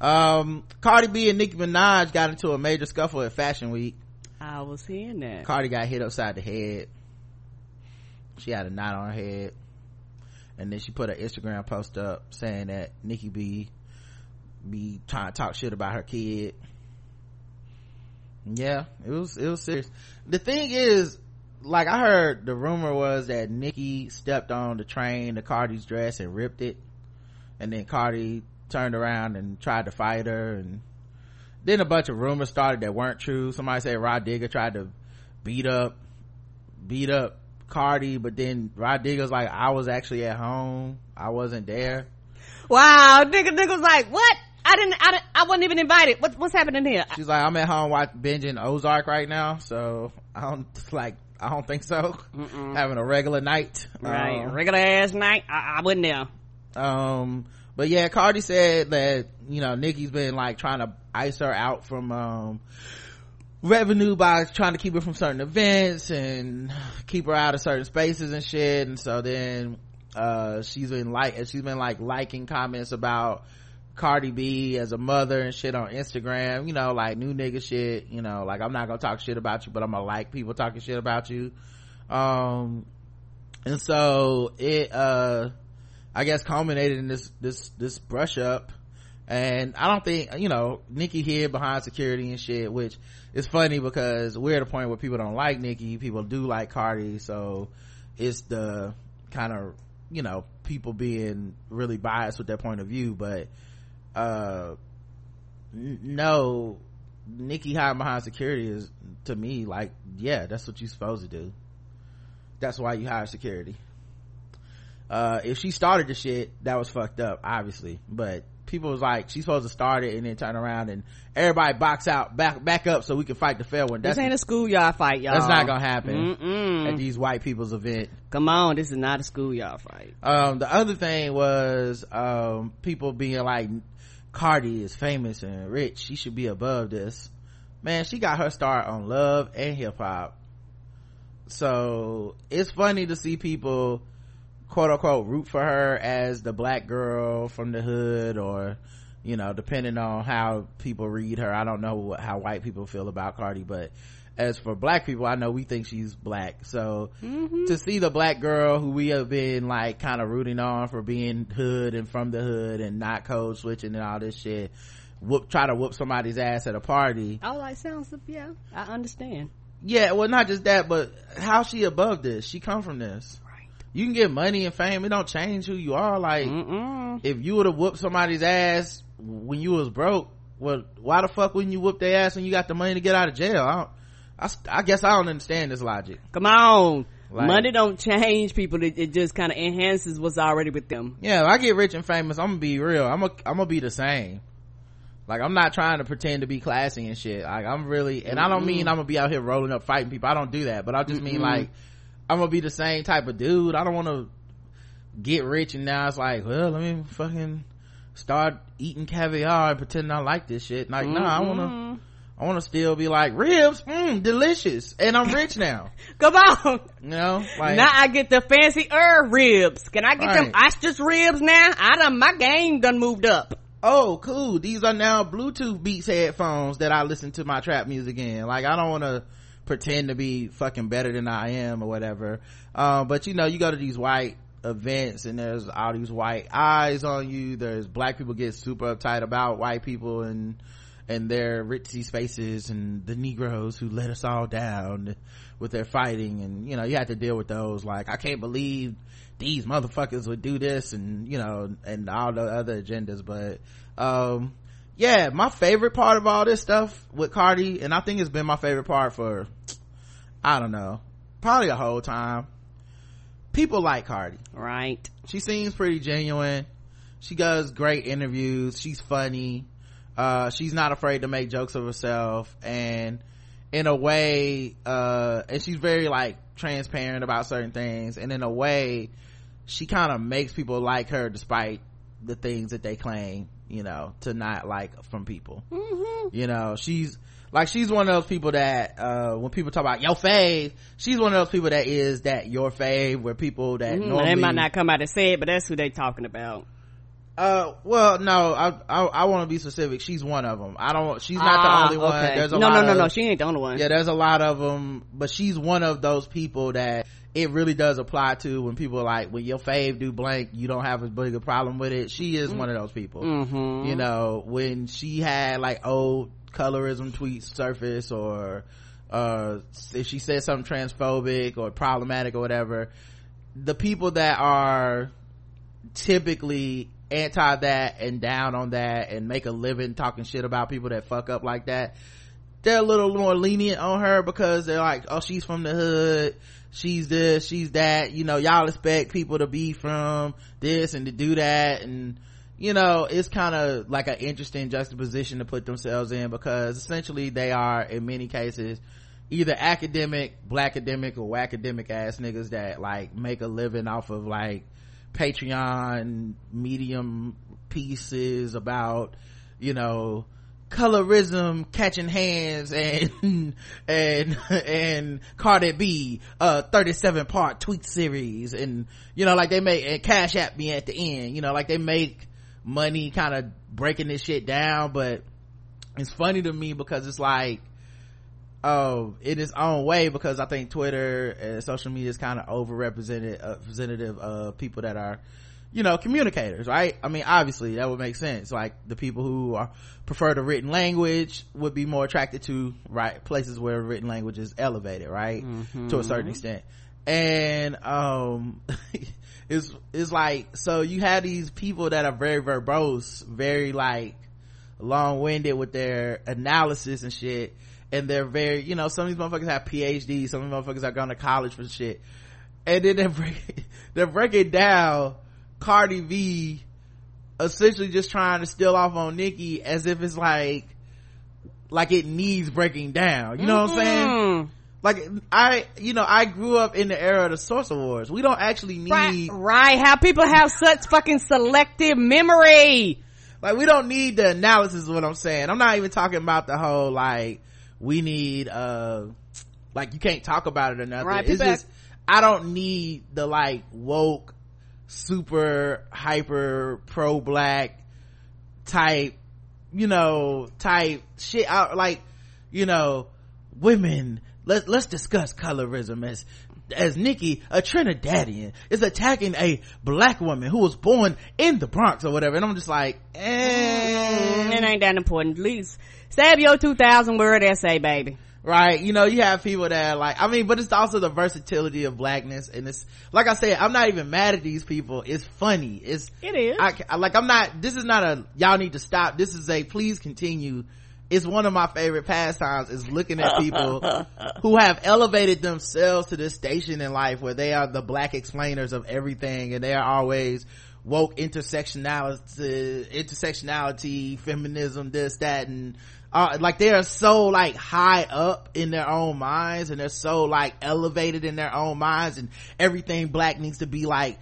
Um, Cardi B and Nicki Minaj got into a major scuffle at Fashion Week. I was hearing that. Cardi got hit upside the head. She had a knot on her head. And then she put an Instagram post up saying that Nicki B be trying to talk shit about her kid. Yeah, it was, it was serious. The thing is, like I heard the rumor was that Nicki stepped on the train to Cardi's dress and ripped it. And then Cardi turned around and tried to fight her and then a bunch of rumors started that weren't true. Somebody said Rah Digga tried to beat up, beat up Cardi, but then Rah Digga's like, I was actually at home. I wasn't there. Wow, nigga, nigga was like, what? I didn't, I didn't, I wasn't even invited. What, what's happening here? She's like, I'm at home watching binging Ozark right now. So I don't like, I don't think so. Having a regular night. Right, Um, regular ass night. I, I wasn't there. um but yeah cardi said that you know nicki's been like trying to ice her out from um revenue by trying to keep her from certain events and keep her out of certain spaces and shit and so then uh she's been like she's been like liking comments about Cardi B as a mother and shit on Instagram, you know, like new nigga shit, you know, like I'm not gonna talk shit about you, but I'm gonna like people talking shit about you. Um, and so it, uh, I guess culminated in this, this, this brush up. And I don't think, you know, Nicki here behind security and shit, which is funny because we're at a point where people don't like Nicki, people do like Cardi, so it's the kind of, you know, people being really biased with their point of view, but, uh, n- no, Nicki hiding behind security is, to me, like, yeah, that's what you're supposed to do. That's why you hire security. Uh, if she started the shit, that was fucked up, obviously, but people was like she's supposed to start it and then turn around and everybody box out back back up so we can fight the fair one this ain't a schoolyard fight y'all that's not gonna happen Mm-mm. at these white people's event come on this is not a schoolyard fight um the other thing was um people being like cardi is famous and rich. She should be above this. Man she got her start on love and hip-hop so it's funny to see people quote unquote root for her as the black girl from the hood or you know depending on how people read her. I don't know what, how white people feel about cardi but as for black people i know we think she's black. So Mm-hmm. to see the black girl who we have been like kind of rooting on for being hood and from the hood and not code switching and all this shit whoop try to whoop somebody's ass at a party. Oh that sounds yeah i understand. Yeah well not just that but how she above this? She come from this. Right. You can get money and fame. It don't change who you are. Like Mm-mm. if you would have whooped somebody's ass when you was broke well why the fuck wouldn't you whoop their ass when you got the money to get out of jail i I, guess I don't understand this logic. come on Like- money don't change people it, it just kind of enhances what's already with them Yeah, if I get rich and famous, I'm gonna be real. I'm gonna, I'm gonna be the same. Like, I'm not trying to pretend to be classy and shit. Like, I'm really, and I don't mean I'm gonna be out here rolling up fighting people. I don't do that, but I just mean like, I'm gonna be the same type of dude. I don't want to get rich and now it's like, well, let me fucking start eating caviar and pretend I like this shit. Like, no, I wanna, I wanna still be like, ribs, mmm, delicious. And I'm rich now. *laughs* come on You know? Like, now I get the fancy herb ribs. Can I get them Right. ostrich ribs now? I done, my game done moved up. oh cool these are now bluetooth beats headphones that i listen to my trap music in like i don't want to pretend to be fucking better than i am or whatever um, but you know you go to these white events and there's all these white eyes on you there's black people get super uptight about white people and and their ritzy spaces and the negroes who let us all down with their fighting. And you know you have to deal with those like i can't believe these motherfuckers would do this and you know and all the other agendas. But um yeah my favorite part of all this stuff with cardi and i think it's been my favorite part for i don't know probably a whole time. People like cardi. Right. she seems pretty genuine. She does great interviews. She's funny uh she's not afraid to make jokes of herself and in a way uh and she's very like transparent about certain things. And in a way she kind of makes people like her despite the things that they claim you know to not like from people. You know she's like she's one of those people that uh when people talk about your fave she's one of those people that is that your fave where people that Mm, normally they might not come out and say it, but that's who they talking about. Uh, well, no, I I, I want to be specific. She's one of them. I don't. She's not Ah, the only one. okay. There's a no, lot no, no, of, no. She ain't the only one. Yeah, there's a lot of them, but she's one of those people that it really does apply to when people are like when your fave do blank, you don't have a big a problem with it. She is one of those people. Mm-hmm. You know, when she had like old colorism tweets surface or uh if she said something transphobic or problematic or whatever, the people that are typically anti that and down on that and make a living talking shit about people that fuck up like that they're a little more lenient on her because they're like oh she's from the hood. She's this she's that. You know y'all expect people to be from this and to do that. And you know it's kind of like an interesting juxtaposition to put themselves in because essentially they are in many cases either academic black academic or academic ass niggas that like make a living off of like patreon medium pieces about you know colorism catching hands and *laughs* and and Cardi B uh 37 part tweet series. And you know like they make and cash app me at the end. You know like they make money kind of breaking this shit down but it's funny to me because it's like oh in its own way because i think twitter and social media is kind of overrepresented uh, representative of people that are you know communicators right? I mean obviously that would make sense. Like the people who are prefer the written language would be more attracted to right places where written language is elevated right? To a certain extent. And um *laughs* it's it's like so you have these people that are very verbose very like long-winded with their analysis and shit and they're very you know some of these motherfuckers have phds some of these motherfuckers are going to college for shit and then they break *laughs* they break it down cardi b essentially just trying to steal off on Nicki as if it's like, like it needs breaking down. You know what I'm saying? Mm. Like I, you know, I grew up in the era of the Source Awards. We don't actually need, Right, right. How people have such fucking selective memory. like we don't need the analysis of what I'm saying. I'm not even talking about the whole like, we need, uh, like you can't talk about it or nothing. Right, it's just, I don't need the like woke, super hyper pro black type, you know, type shit out like, you know, women, let's let's discuss colorism as, as Nicki, a Trinidadian, is attacking a black woman who was born in the Bronx or whatever. And I'm just like, eh. It ain't that important. At least save your 2000 word essay, baby. right you know you have people that are like i mean but it's also the versatility of blackness and it's like i said i'm not even mad at these people it's funny it's It is. I, ca- like i'm not this is not a y'all need to stop this is a please continue it's one of my favorite pastimes is looking at people *laughs* who have elevated themselves to this station in life where they are the black explainers of everything and they are always woke intersectionality intersectionality feminism this that and uh, like they are so like high up in their own minds and they're so like elevated in their own minds and everything black needs to be like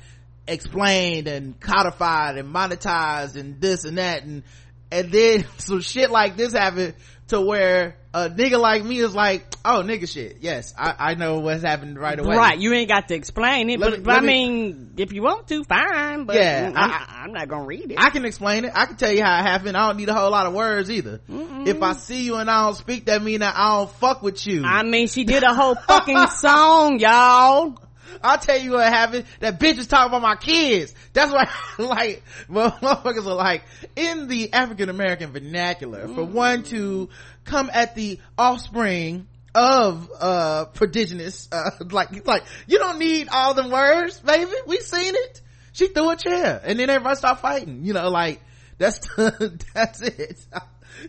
explained and codified and monetized and this and that and and then *laughs* some shit like this happen to where a nigga like me is like oh nigga shit yes i i know what's happened right away Right, you ain't got to explain it, Let but, me- but I let me- mean, if you want to, fine. But Yeah, mm, I'm, I- I'm not gonna read it. I can explain it. I can tell you how it happened. I don't need a whole lot of words either. If I see you and I don't speak, that mean that I don't fuck with you. I mean, she did a whole fucking *laughs* song, y'all. I'll tell you what happened. That bitch is talking about my kids. That's why, *laughs* like, well, *laughs* motherfuckers are like, in the African American vernacular, for one to come at the offspring of, uh, prodigious, uh, *laughs* like, like, you don't need all them words, baby. We seen it. She threw a chair and then everybody started fighting, you know, like, that's, that's it.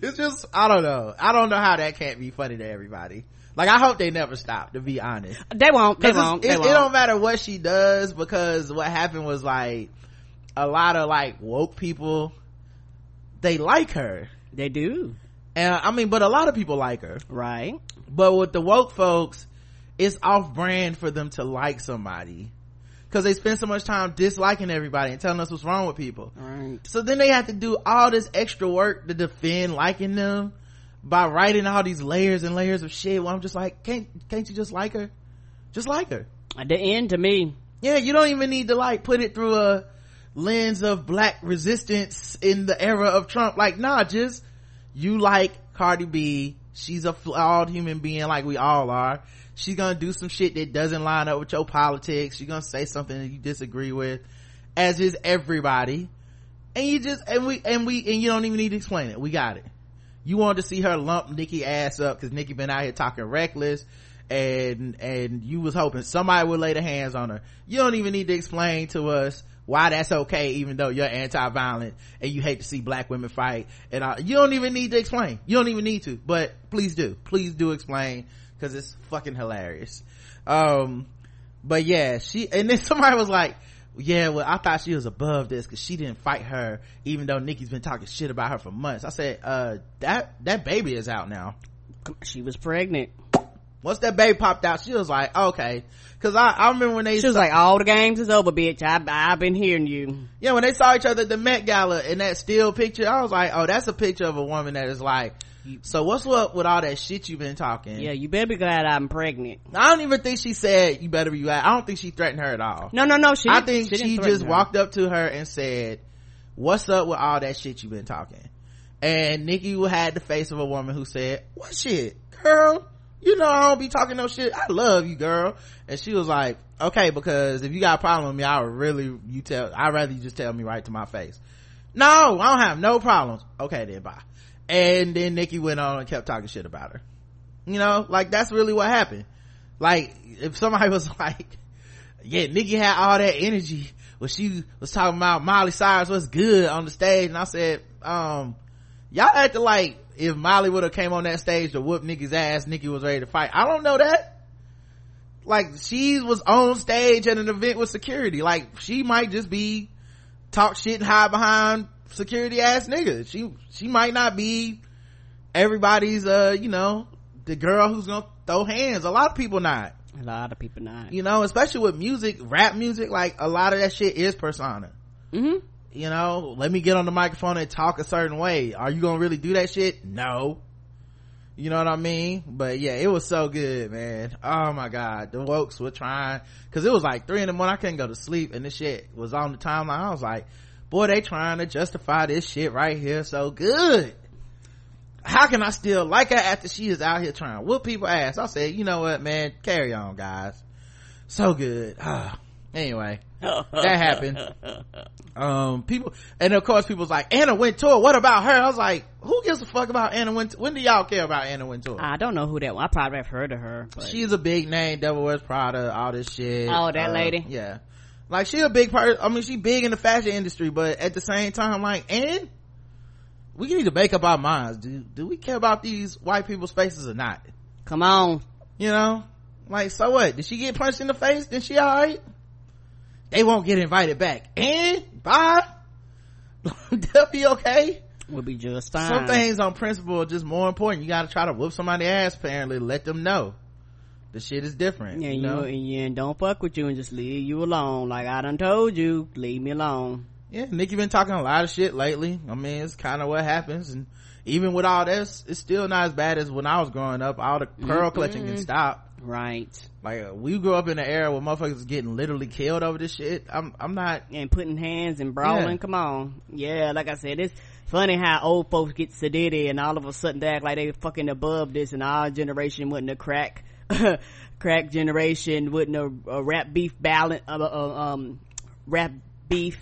It's just, I don't know. I don't know how that can't be funny to everybody. Like, I hope they never stop, to be honest. They won't. They won't. It, They it won't. don't matter what she does because what happened was like a lot of like woke people they like her They do. and i mean but a lot of people like her Right. but with the woke folks it's off brand for them to like somebody because they spend so much time disliking everybody and telling us what's wrong with people Right. so then they have to do all this extra work to defend liking them by writing all these layers and layers of shit well i'm just like can't can't you just like her? Just like her. At the end, to me, yeah you don't even need to like put it through a lens of black resistance in the era of trump. Like nah just you like cardi b. She's a flawed human being like we all are. She's gonna do some shit that doesn't line up with your politics. She's gonna say something that you disagree with as is everybody. And you just and we and we and you don't even need to explain it. We got it you wanted to see her lump Nicki ass up because Nicki been out here talking reckless and and you was hoping somebody would lay their hands on her. You don't even need to explain to us why that's okay even though you're anti-violent and you hate to see black women fight and you don't even need to explain. You don't even need to but please do. Please do explain because it's fucking hilarious. Um but yeah she and then *laughs* somebody was like yeah well i thought she was above this because she didn't fight her even though nicki's been talking shit about her for months i said uh that that baby is out now she was pregnant. once that baby popped out she was like okay because I, I remember when they She was like, "All the games is over, bitch. I, I've been hearing you." yeah when they saw each other at the met gala in that still picture i was like oh that's a picture of a woman that is like so what's up with all that shit you've been talking Yeah, you better be glad I'm pregnant. i don't even think she said you better be glad i don't think she threatened her at all No, no, no. She. I think she, didn't just her. walked up to her and said, what's up with all that shit you've been talking? And Nicki had the face of a woman who said, what shit? Girl, you know I don't be talking no shit. I love you, girl. And she was like, okay, because if you got a problem with me, I would really, you tell, I'd rather you just tell me right to my face. No, I don't have no problems. Okay then, bye. And then Nicki went on and kept talking shit about her. You know, like that's really what happened. Like, if somebody *laughs* was like, yeah, Nicki had all that energy when she was talking about Miley Cyrus was good on the stage, and I said, um, y'all acted like if Miley would have came on that stage to whoop Nicki's ass, Nicki was ready to fight. I don't know that. Like she was on stage at an event with security. Like she might just be talk shit and hide behind security ass niggas. She, she might not be everybody's, uh, you know, the girl who's gonna throw hands. A lot of people not. A lot of people not. You know, especially with music, rap music, like a lot of that shit is persona. Mm-hmm. You know, let me get on the microphone and talk a certain way. Are you gonna really do that shit? No. You know what I mean? But yeah, it was so good, man. Oh my god. The wokes were trying, cause it was like three in the morning. I couldn't go to sleep and this shit was on the timeline. I was like, boy, they trying to justify this shit right here so good. How can I still like her after she is out here trying to whoop people ass? I said, you know what, man, carry on, guys. So good. *sighs* Anyway, that happened. Um, people, and of course, people's like, Anna Wintour, what about her? I was like, who gives a fuck about Anna Wintour? When do y'all care about Anna Wintour? I don't know who that was. I probably have heard of her. But. She's a big name, Devil Wears Prada, all this shit. Oh, that Uh, lady? Yeah. Like, she a big part, I mean, she big in the fashion industry, but at the same time, like, and we need to make up our minds. Do, do we care about these white people's faces or not? Come on. You know? Like, so what? Did she get punched in the face? Then she alright? They won't get invited back. And? Bye? *laughs* They'll be okay? We'll be just fine. Some things on principle are just more important. You gotta try to whoop somebody's ass apparently, let them know. The shit is different. Yeah, you you, know? and, you and don't fuck with you and just leave you alone. Like I done told you, leave me alone. Yeah, Nicki been talking a lot of shit lately. I mean, it's kind of what happens. And even with all this, it's still not as bad as when I was growing up. All the pearl clutching can stop. Right. Like, uh, we grew up in an era where motherfuckers getting literally killed over this shit. I'm, I'm not, And putting hands and brawling. Yeah. Come on. Yeah, like I said, it's funny how old folks get sedated and all of a sudden they act like they fucking above this and our generation wasn't a crack, *laughs* crack generation, wouldn't a, a rap beef balance, uh, uh, um, rap beef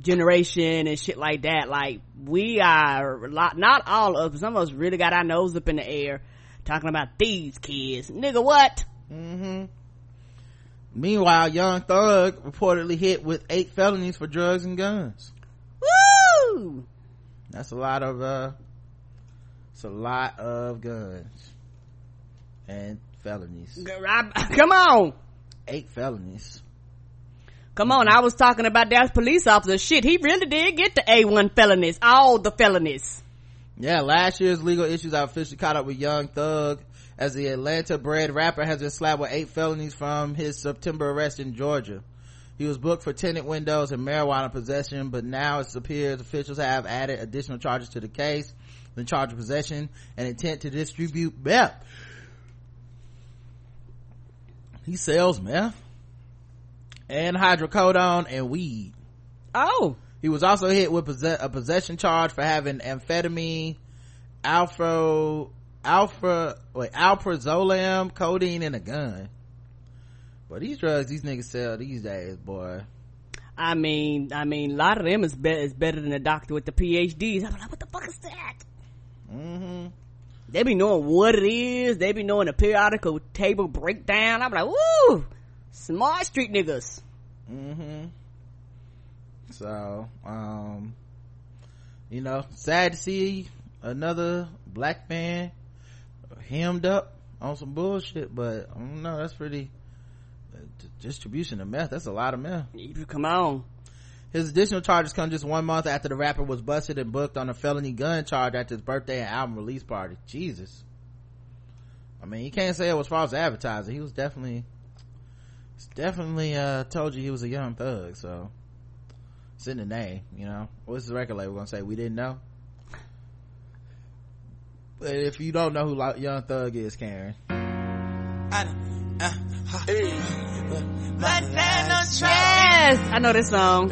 generation and shit like that. Like we are lot, not all of us, some of us really got our nose up in the air talking about these kids. Nigga, what? meanwhile, Young Thug reportedly hit with eight felonies for drugs and guns. Woo! That's a lot of, uh, it's a lot of guns and felonies. *laughs* Come on. Eight felonies. Come on, I was talking about that police officer. Shit, he really did get the A1 felonies. All the felonies. Yeah, last year's legal issues I officially caught up with Young Thug as the Atlanta-bred rapper has been slapped with eight felonies from his September arrest in Georgia. He was booked for tenant windows and marijuana possession, but now it appears officials have added additional charges to the case. The charge of possession and intent to distribute meth. He sells meth and hydrocodone and weed. Oh. He was also hit with possess- a possession charge for having amphetamine, alpha, alpha, wait, alprazolam, codeine, and a gun. But these drugs these niggas sell these days, boy. I mean, I mean, a lot of them is, be- is better than a doctor with the PhDs. I'm like, what the fuck is that? Mm-hmm. They be knowing what it is. They be knowing the periodical table breakdown. I'm like, woo! Smart street niggas. Mm-hmm. So, um, you know, sad to see another black man hemmed up on some bullshit, but I don't know, that's pretty, uh, d- distribution of meth, that's a lot of meth. You Come on. His additional charges come just one month after the rapper was busted and booked on a felony gun charge at his birthday and album release party. Jesus. I mean, you can't say it was false advertising. He was definitely, definitely, uh, told you he was a young thug, so. It's in name, you know. What's the record label gonna say? We didn't know? But if you don't know who Young Thug is, Karen. Yes! I know this song.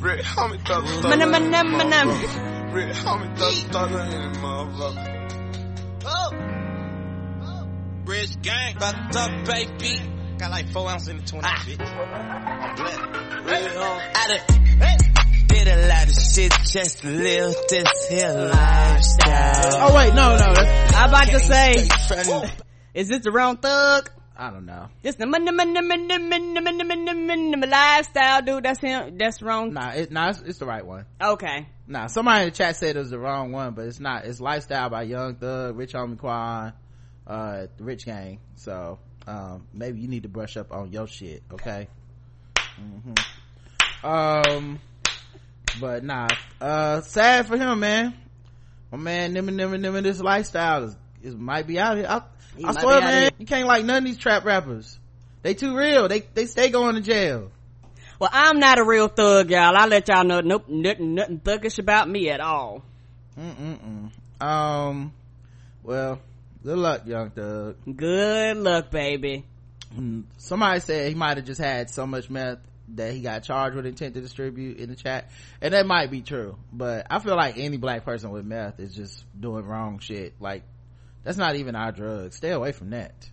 Rick, homie, thug, thug, Manam, manam, manam. Rick, homie, thug, thug, in the motherfucker. Rich gang, bucked up, baby. Got like four ounces in the 20, bitch. I'm black. Real hard. I done did a lot of shit just to live this here lifestyle. Oh wait, no, no, I'm about to say, is this the wrong thug? I don't know. This the money, money, money, money, money, money, money, lifestyle, dude. That's him. That's wrong. Nah, it, nah, it's, it's the right one. Okay. Nah, somebody in the chat said it was the wrong one, but it's not. It's Lifestyle by Young Thug, Rich Homie Quan, uh, Rich Gang. So, um, maybe you need to brush up on your shit, okay? hmm Um, but nah uh sad for him man my man nimmin nimmin nimmin this lifestyle is, is might be out here i, He I swear man you can't like none of these trap rappers they too real they they stay going to jail Well, I'm not a real thug, y'all. I let y'all know. Nope, nothing, nothing thuggish about me at all. Mm-mm-mm. um well good luck young thug Good luck, baby. Mm, somebody said he might have just had so much meth that he got charged with intent to distribute in the chat and that might be true but i feel like any black person with meth is just doing wrong shit like that's not even our drug stay away from that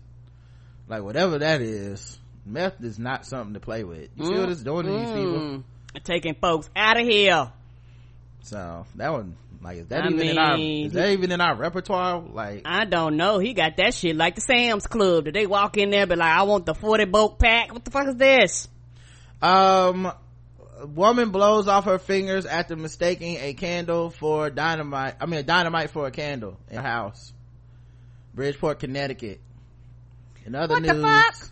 like whatever that is meth is not something to play with you see what it's doing to these people Mm. Taking folks out of here. so that one like is that I even in our is that even in our repertoire like I don't know. He got that shit like the Sam's Club. Did they walk in there be like, I want the 40 bulk pack? What the fuck is this? Um, woman blows off her fingers after mistaking a candle for dynamite. I mean, a dynamite for a candle in her house. Bridgeport, Connecticut. In other What the news, fuck?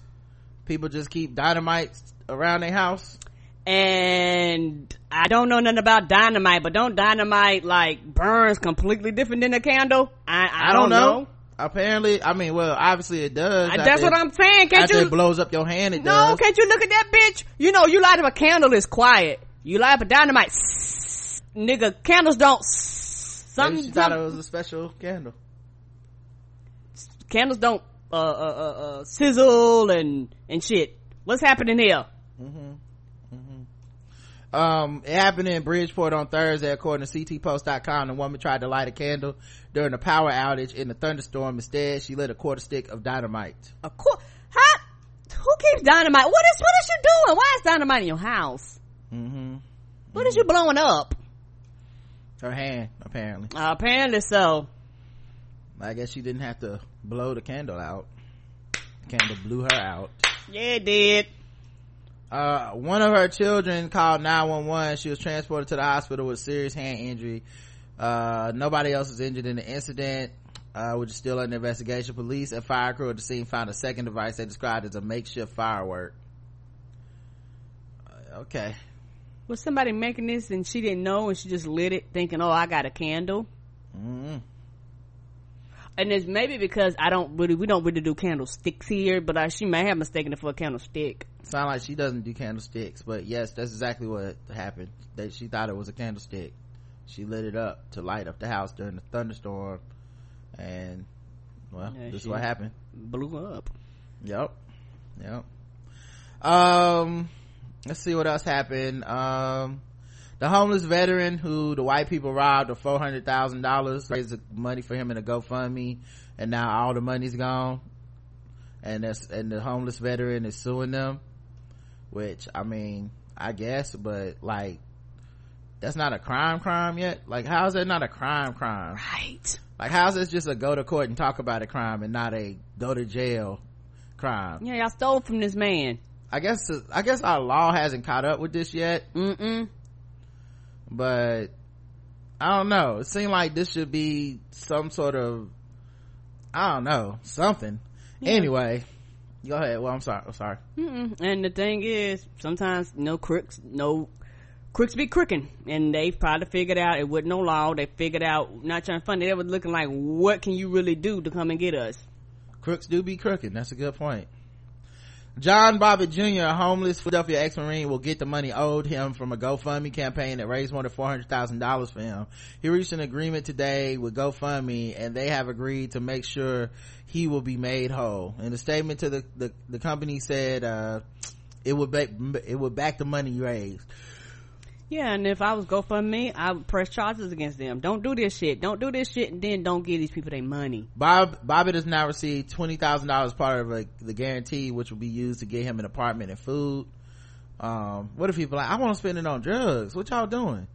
people just keep dynamites around their house. And I don't know nothing about dynamite, but don't dynamite like burns completely different than a candle? I, I, I, don't, know. Apparently, I mean, well, obviously it does. That's After what it- I'm saying. Can't you? it blows up your hand, it no, does. can't you look at that bitch? You know, you light up a candle, it's quiet. You light up a dynamite, *laughs* nigga, candles don't. Maybe Something, she thought it something was a special candle. Candles don't uh, uh, uh, uh, sizzle and and shit. What's happening here? Um, it happened in Bridgeport on Thursday, according to CTPost.com. The woman tried to light a candle during a power outage in the thunderstorm. Instead, she lit a quarter stick of dynamite. A qu- how? Who keeps dynamite? What is what is you doing? Why is dynamite in your house? Mm-hmm. What is you blowing up? Her hand, apparently. Uh, apparently so. I guess she didn't have to blow the candle out. The candle blew her out. Yeah, it did. Uh, one of her children called 911. She was transported to the hospital with serious hand injury. Uh, nobody else was injured in the incident, uh, which is still under investigation. Police and fire crew at the scene found a second device they described as a makeshift firework. Uh, okay. Was somebody making this and she didn't know and she just lit it thinking, oh, I got a candle? mm And it's maybe because I don't really, we don't really do candlesticks here, but uh, she may have mistaken it for a candlestick. Sound like she doesn't do candlesticks, but yes, that's exactly what happened. That she thought it was a candlestick. She lit it up to light up the house during the thunderstorm, and well, Yeah, this is what happened. Blew up. Yep, yep. Um, let's see what else happened. Um, the homeless veteran who the white people robbed of four hundred thousand dollars raised the money for him in a GoFundMe, and now all the money's gone. And that's and the homeless veteran is suing them, which I mean, I guess, but like, that's not a crime, crime yet. Like, how is that not a crime, crime? Right. Like, how's this just a go to court and talk about a crime and not a go to jail crime? Yeah, y'all stole from this man. I guess I guess our law hasn't caught up with this yet, Mm-mm. But I don't know. It seemed like this should be some sort of I don't know something. Anyway, go ahead. Well, I'm sorry. I'm sorry. Mm-mm. And the thing is, sometimes no crooks, no crooks be crooking, and they probably figured out it wasn't no law. They figured out not trying to fund it. They was looking like, what can you really do to come and get us? Crooks do be crooking. That's a good point. John Bobbitt Jr., a homeless Philadelphia ex-Marine, will get the money owed him from a GoFundMe campaign that raised more than $400,000 for him. He reached an agreement today with GoFundMe and they have agreed to make sure he will be made whole. In a statement to the, the, the company said, uh, it would it would back the money raised. Yeah, and if I was GoFundMe, I would press charges against them. Don't do this shit. Don't do this shit, and then don't give these people their money. Bob Bobbitt does now receive twenty thousand dollars part of a, the guarantee, which will be used to get him an apartment and food. Um, what if people like I want to spend it on drugs? What y'all doing?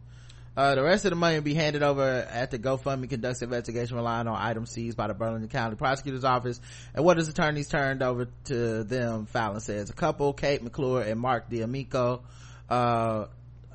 Uh, the rest of the money will be handed over at the GoFundMe conducts investigation relying on items seized by the Burlington County Prosecutor's Office and what his attorneys turned over to them. Fallon says a couple, Kate McClure and Mark D'Amico, uh,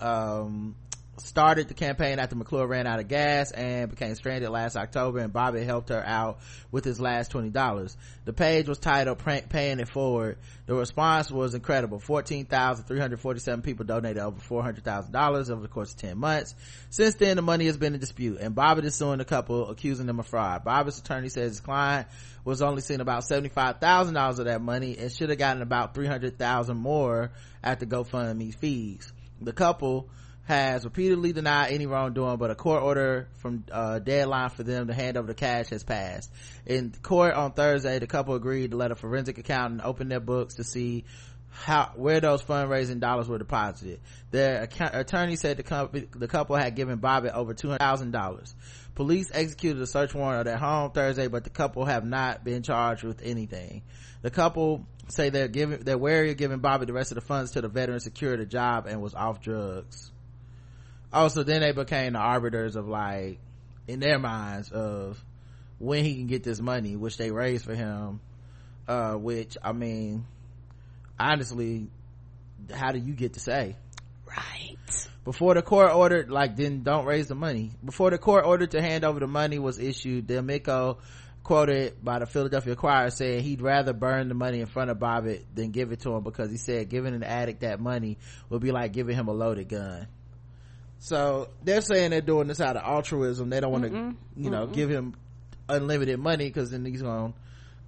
um, started the campaign after McClure ran out of gas and became stranded last October and Bobbitt helped her out with his last $20. The page was titled Paying It Forward. The response was incredible. 14,347 people donated over $400,000 over the course of 10 months. Since then, the money has been in dispute and Bobbitt is suing the couple, accusing them of fraud. Bobbitt's attorney says his client was only seeing about $75,000 of that money and should have gotten about 300,000 more after GoFundMe fees. The couple has repeatedly denied any wrongdoing, but a court order from uh, deadline for them to hand over the cash has passed. In court on Thursday, the couple agreed to let a forensic accountant open their books to see how where those fundraising dollars were deposited. Their account, attorney said the, the couple had given Bobbitt over two hundred thousand dollars. Police executed a search warrant at their home Thursday, but the couple have not been charged with anything. The couple say they're giving they're wary of giving Bobbitt the rest of the funds till the veteran secured a job and was off drugs. Also, then they became the arbiters of like in their minds of when he can get this money which they raised for him uh which i mean honestly how do you get to say? Right. Before the court ordered like then don't raise the money. Before the court ordered to hand over the money was issued D'Amico quoted by the Philadelphia Inquirer saying he'd rather burn the money in front of Bobbitt than give it to him because he said giving an addict that money would be like giving him a loaded gun. So they're saying they're doing this out of altruism. They don't want to you know give him unlimited money because then he's going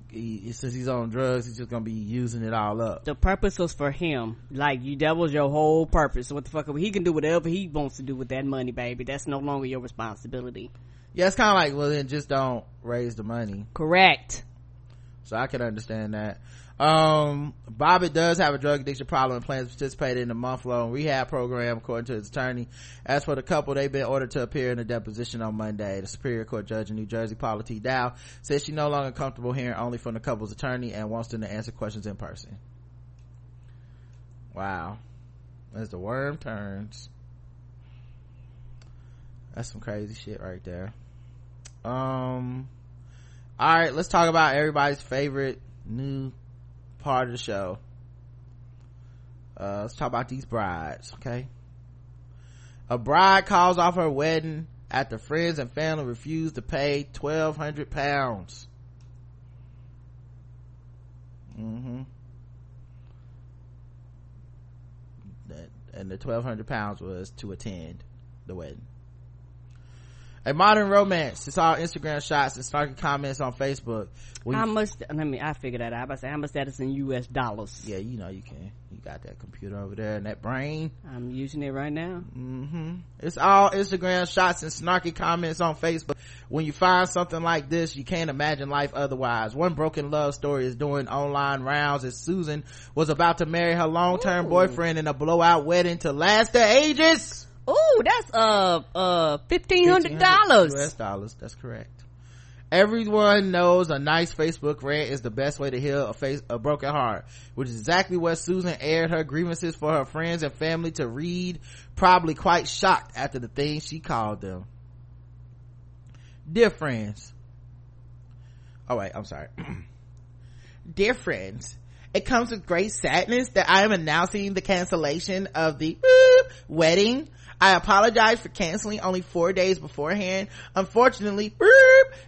he, since he's on drugs he's just gonna be using it all up. The purpose was for him. Like you that was your whole purpose. What the fuck he can do whatever he wants to do with that money baby. That's no longer your responsibility yeah it's kind of like well then just don't raise the money. Correct. So i can understand that. Um bobbitt does have a drug addiction problem and plans to participate in a month-long rehab program according to his attorney. As for the couple they've been ordered to appear in a deposition on monday. The superior court judge in new jersey paula t. Dow says she's no longer comfortable hearing only from the couple's attorney and wants them to answer questions in person. Wow. As the worm turns that's some crazy shit right there. Um all right let's talk about everybody's favorite new part of the show. Uh let's talk about these brides okay? A bride calls off her wedding after friends and family refuse to pay 1200 pounds. Mm-hmm. And the 1200 pounds was to attend the wedding a modern romance. It's all instagram shots and snarky comments on facebook. When how much let me i figured that out. I about to say how much that is in us dollars? Yeah you know you can. You got that computer over there and that brain. I'm using it right now. Mm-hmm. it's all instagram shots and snarky comments on facebook. When you find something like this you can't imagine life otherwise. One broken love story is doing online rounds as susan was about to marry her long-term Ooh. boyfriend in a blowout wedding to last the ages oh that's uh uh fifteen hundred us dollars dollars that's correct. Everyone knows a nice facebook rant is the best way to heal a face a broken heart which is exactly what susan aired her grievances for her friends and family to read probably quite shocked after the things she called them. Dear friends. Oh wait i'm sorry. *clears throat* Dear friends it comes with great sadness that I am announcing the cancellation of the wedding. I apologize for canceling only four days beforehand. Unfortunately,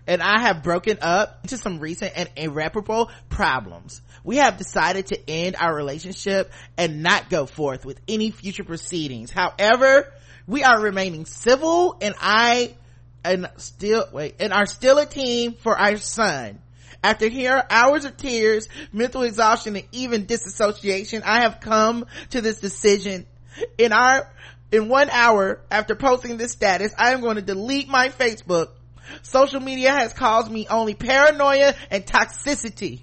and I have broken up into some recent and irreparable problems. We have decided to end our relationship and not go forth with any future proceedings. However, we are remaining civil and I and still wait and are still a team for our son. After hearing hours of tears, mental exhaustion, and even disassociation, I have come to this decision. In our, in one hour after posting this status, I am going to delete my Facebook. Social media has caused me only paranoia and toxicity.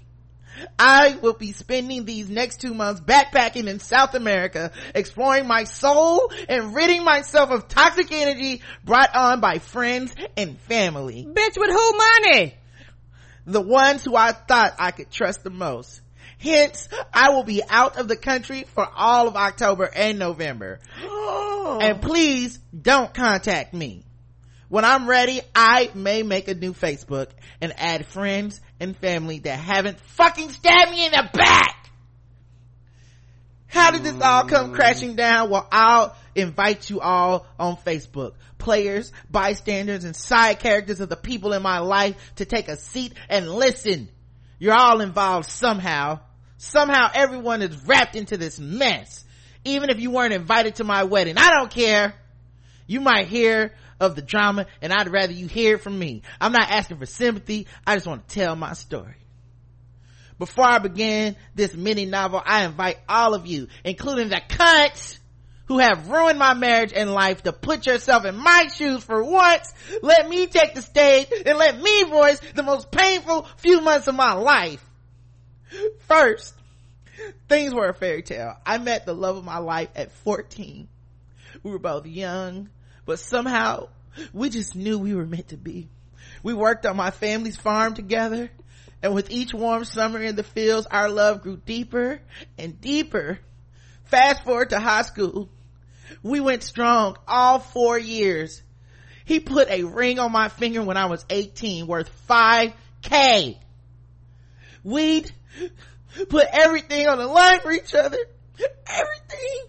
I will be spending these next two months backpacking in South America, exploring my soul and ridding myself of toxic energy brought on by friends and family bitch with who money the ones who I thought I could trust the most. Hence, I will be out of the country for all of October and November. Oh. And please don't contact me. When I'm ready, I may make a new Facebook and add friends and family that haven't fucking stabbed me in the back. How did this all come mm. crashing down Well, I'll invite you all on Facebook, players, bystanders, and side characters of the people in my life to take a seat and listen. You're all involved somehow. Somehow everyone is wrapped into this mess. Even if you weren't invited to my wedding, I don't care. You might hear of the drama and I'd rather you hear it from me. I'm not asking for sympathy. I just want to tell my story. Before I begin this mini novel, I invite all of you, including the cunts who have ruined my marriage and life to put yourself in my shoes for once. Let me take the stage and let me voice the most painful few months of my life. *laughs* First, things were a fairy tale. I met the love of my life at 14. We were both young, but somehow we just knew we were meant to be. We worked on my family's farm together and with each warm summer in the fields, our love grew deeper and deeper. Fast forward to high school. We went strong all four years. He put a ring on my finger when I was 18 worth 5k. We'd put everything on the line for each other. Everything.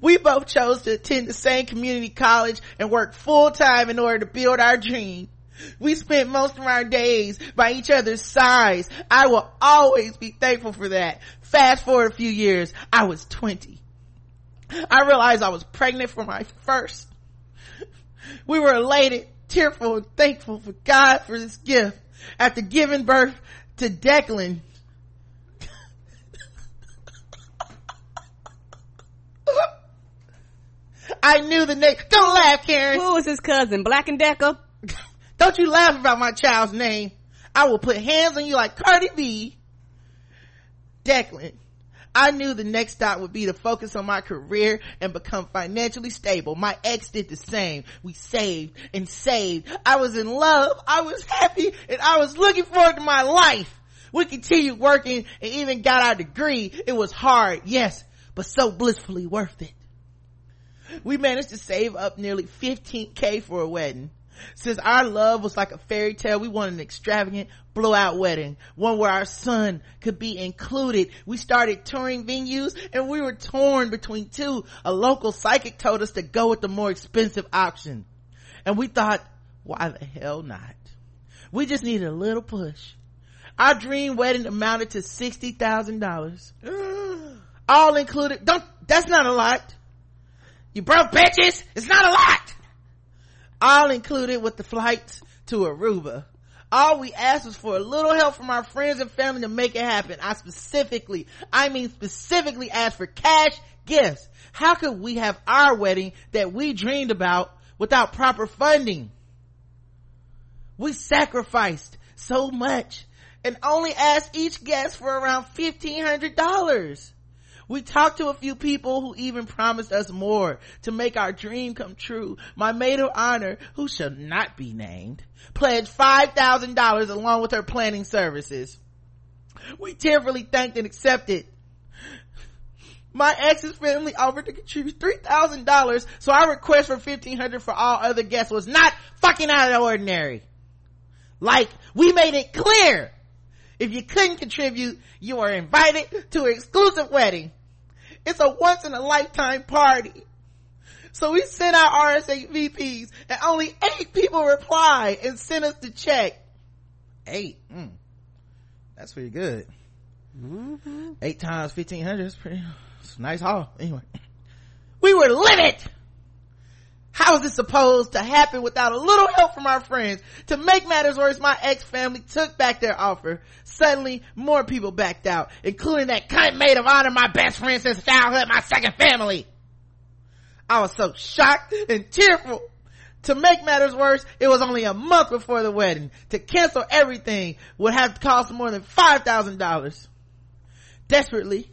We both chose to attend the same community college and work full time in order to build our dream. We spent most of our days by each other's sides. I will always be thankful for that. Fast forward a few years, I was 20. I realized I was pregnant for my first. We were elated, tearful, and thankful for God for this gift. After giving birth to Declan, I knew the name. Don't laugh, Karen. Who was his cousin? Black and Decker? Don't you laugh about my child's name. I will put hands on you like Cardi B. Declan. I knew the next stop would be to focus on my career and become financially stable. My ex did the same. We saved and saved. I was in love. I was happy and I was looking forward to my life. We continued working and even got our degree. It was hard, yes, but so blissfully worth it. We managed to save up nearly 15k for a wedding. Since our love was like a fairy tale, we wanted an extravagant blowout wedding, one where our son could be included. We started touring venues and we were torn between two. A local psychic told us to go with the more expensive option. And we thought, why the hell not? We just needed a little push. Our dream wedding amounted to $60,000. *gasps* All included. Don't, that's not a lot. You broke bitches. It's not a lot all included with the flights to Aruba. All we asked was for a little help from our friends and family to make it happen. I specifically, I mean specifically asked for cash gifts. How could we have our wedding that we dreamed about without proper funding? We sacrificed so much and only asked each guest for around $1,500 we talked to a few people who even promised us more to make our dream come true. My maid of honor, who shall not be named, pledged $5,000 along with her planning services. We tearfully thanked and accepted. My ex's family offered to contribute $3,000, so our request for 1500 for all other guests was not fucking out of the ordinary. Like, we made it clear. If you couldn't contribute, you were invited to an exclusive wedding. It's a once in a lifetime party. So we sent out RSVPs and only eight people replied and sent us the check. Eight. Mm. That's pretty good. Mm-hmm. Eight times 1500 is pretty, it's a nice haul. Anyway. We were livid! How is this supposed to happen without a little help from our friends? To make matters worse, my ex-family took back their offer. Suddenly, more people backed out, including that cunt maid of honor, my best friend since childhood, my second family. I was so shocked and tearful. To make matters worse, it was only a month before the wedding. To cancel everything would have cost more than $5,000. Desperately,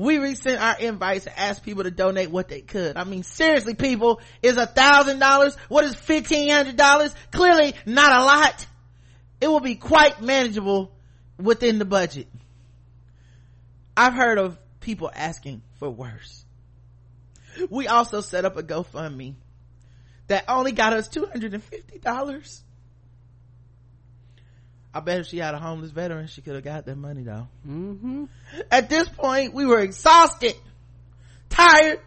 we resent our invites and asked people to donate what they could. I mean, seriously, people, is a thousand dollars? What is fifteen hundred dollars? Clearly not a lot. It will be quite manageable within the budget. I've heard of people asking for worse. We also set up a GoFundMe that only got us $250. I bet if she had a homeless veteran, she could have got that money though. Mm-hmm. At this point, we were exhausted, tired,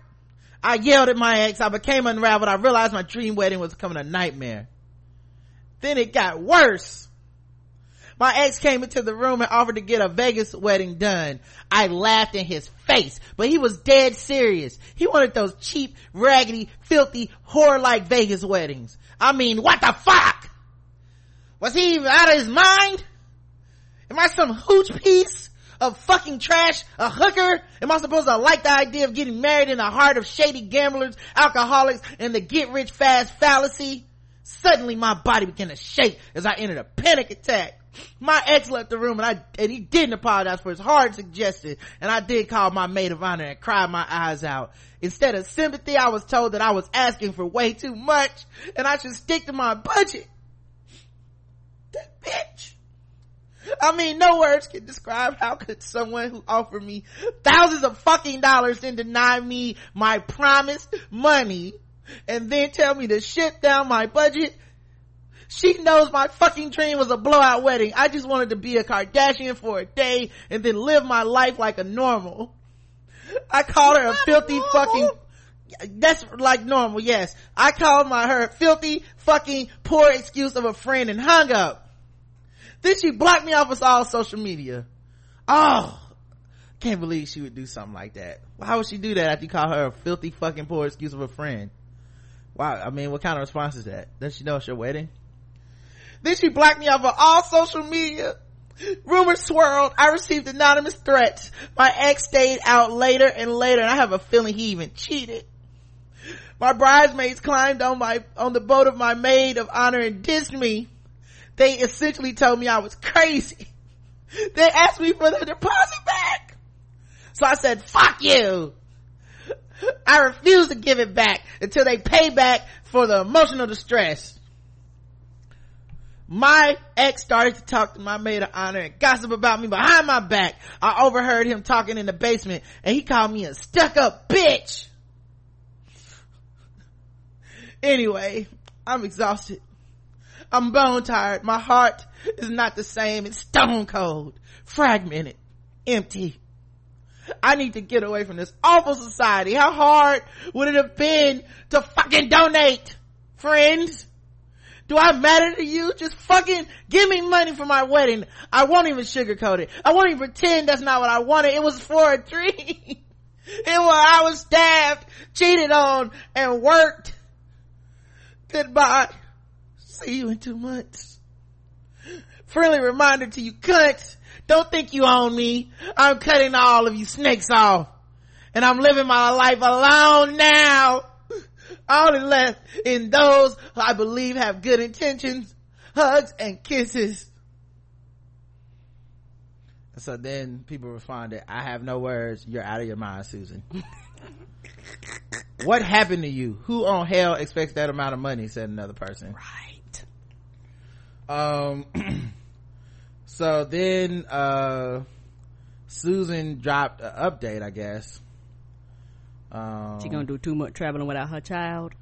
I yelled at my ex. I became unraveled. I realized my dream wedding was becoming a nightmare. Then it got worse. My ex came into the room and offered to get a Vegas wedding done. I laughed in his face, but he was dead serious. He wanted those cheap, raggedy, filthy, whore-like Vegas weddings. I mean, what the fuck? Was he out of his mind? Am I some hooch piece of fucking trash? A hooker? Am I supposed to like the idea of getting married in the heart of shady gamblers, alcoholics, and the get rich fast fallacy? Suddenly my body began to shake as I entered a panic attack. My ex left the room and I, and he didn't apologize for his hard suggestion. And I did call my maid of honor and cry my eyes out. Instead of sympathy, I was told that I was asking for way too much and I should stick to my budget. That bitch. I mean, no words can describe how could someone who offered me thousands of fucking dollars then deny me my promised money and then tell me to shit down my budget she knows my fucking dream was a blowout wedding. I just wanted to be a Kardashian for a day and then live my life like a normal. I called her a filthy normal. fucking that's like normal, yes. I called my her filthy fucking poor excuse of a friend and hung up. Then she blocked me off of all social media. Oh, can't believe she would do something like that. Why would she do that after you call her a filthy fucking poor excuse of a friend? Wow, I mean, what kind of response is that? Does she know it's your wedding? Then she blocked me off of all social media. Rumors swirled. I received anonymous threats. My ex stayed out later and later and I have a feeling he even cheated. My bridesmaids climbed on my, on the boat of my maid of honor and dissed me. They essentially told me I was crazy. They asked me for the deposit back. So I said, fuck you. I refuse to give it back until they pay back for the emotional distress my ex started to talk to my maid of honor and gossip about me behind my back. I overheard him talking in the basement and he called me a stuck up bitch. Anyway, I'm exhausted. I'm bone tired. My heart is not the same. It's stone cold, fragmented, empty. I need to get away from this awful society. How hard would it have been to fucking donate, friends? Do I matter to you? Just fucking give me money for my wedding. I won't even sugarcoat it. I won't even pretend that's not what I wanted. It was for a dream. *laughs* it was, I was stabbed, cheated on, and worked. Goodbye. See you in two months. Friendly reminder to you cunts. Don't think you own me. I'm cutting all of you snakes off. And I'm living my life alone now only left in those who I believe have good intentions, hugs and kisses. So then people responded, I have no words. You're out of your mind, Susan. *laughs* what happened to you? Who on hell expects that amount of money? Said another person. Right. Um, *clears throat* so then, uh, Susan dropped an update, I guess. Um, she gonna do too much traveling without her child.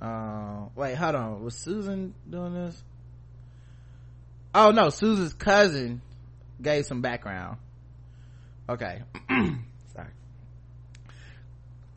Uh, wait, hold on. Was Susan doing this? Oh no, Susan's cousin gave some background. Okay. *clears throat* Sorry.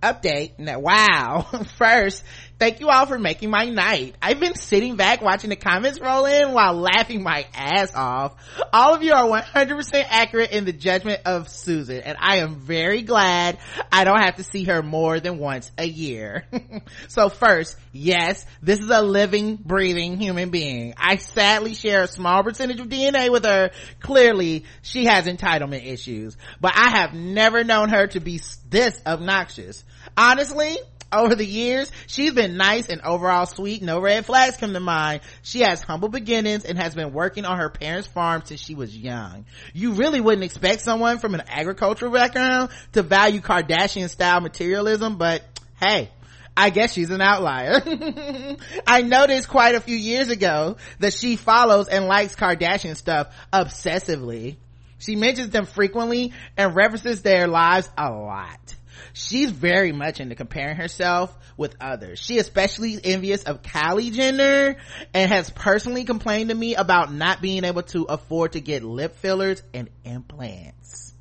Update. Now, wow. *laughs* First, Thank you all for making my night. I've been sitting back watching the comments roll in while laughing my ass off. All of you are 100% accurate in the judgment of Susan, and I am very glad I don't have to see her more than once a year. *laughs* so first, yes, this is a living, breathing human being. I sadly share a small percentage of DNA with her. Clearly, she has entitlement issues, but I have never known her to be this obnoxious. Honestly, over the years, she's been nice and overall sweet. No red flags come to mind. She has humble beginnings and has been working on her parents' farm since she was young. You really wouldn't expect someone from an agricultural background to value Kardashian style materialism, but hey, I guess she's an outlier. *laughs* I noticed quite a few years ago that she follows and likes Kardashian stuff obsessively. She mentions them frequently and references their lives a lot she's very much into comparing herself with others. She especially envious of Kylie Jenner and has personally complained to me about not being able to afford to get lip fillers and implants.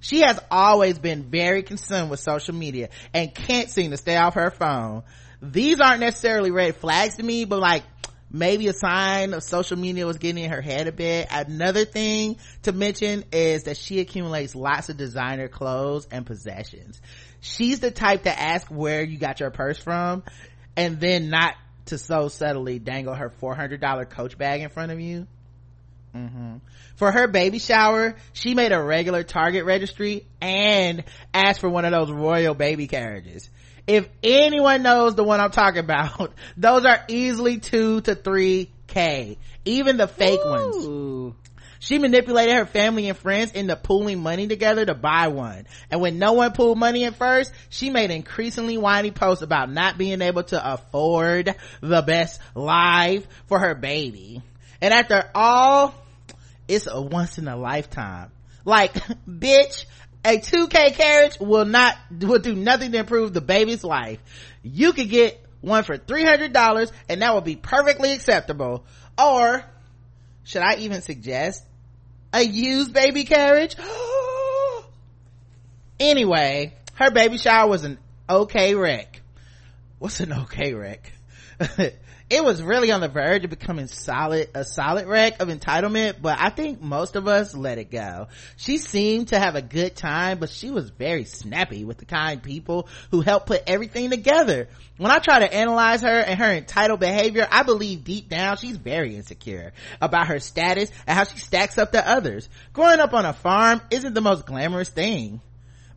She has always been very consumed with social media and can't seem to stay off her phone. These aren't necessarily red flags to me, but like, maybe a sign of social media was getting in her head a bit. Another thing to mention is that she accumulates lots of designer clothes and possessions. She's the type to ask where you got your purse from and then not to so subtly dangle her $400 coach bag in front of you. Mm-hmm. For her baby shower, she made a regular Target registry and asked for one of those royal baby carriages if anyone knows the one I'm talking about, *laughs* those are easily two to three K. Even the fake Ooh. ones. She manipulated her family and friends into pooling money together to buy one. And when no one pooled money at first, she made increasingly whiny posts about not being able to afford the best life for her baby. And after all, it's a once in a lifetime. Like, *laughs* bitch, a 2k carriage will not will do nothing to improve the baby's life. You could get one for $300 and that would be perfectly acceptable. Or should i even suggest a used baby carriage? *gasps* Anyway her baby shower was an okay wreck. What's an okay wreck *laughs* it was really on the verge of becoming solid a solid wreck of entitlement but i think most of us let it go. She seemed to have a good time but she was very snappy with the kind people who helped put everything together. When i try to analyze her and her entitled behavior i believe deep down she's very insecure about her status and how she stacks up to others. Growing up on a farm isn't the most glamorous thing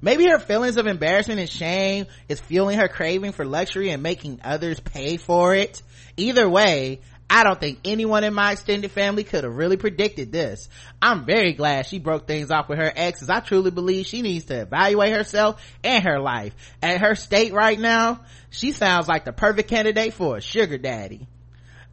Maybe her feelings of embarrassment and shame is fueling her craving for luxury and making others pay for it. Either way, I don't think anyone in my extended family could have really predicted this. I'm very glad she broke things off with her ex as I truly believe she needs to evaluate herself and her life. At her state right now, she sounds like the perfect candidate for a sugar daddy.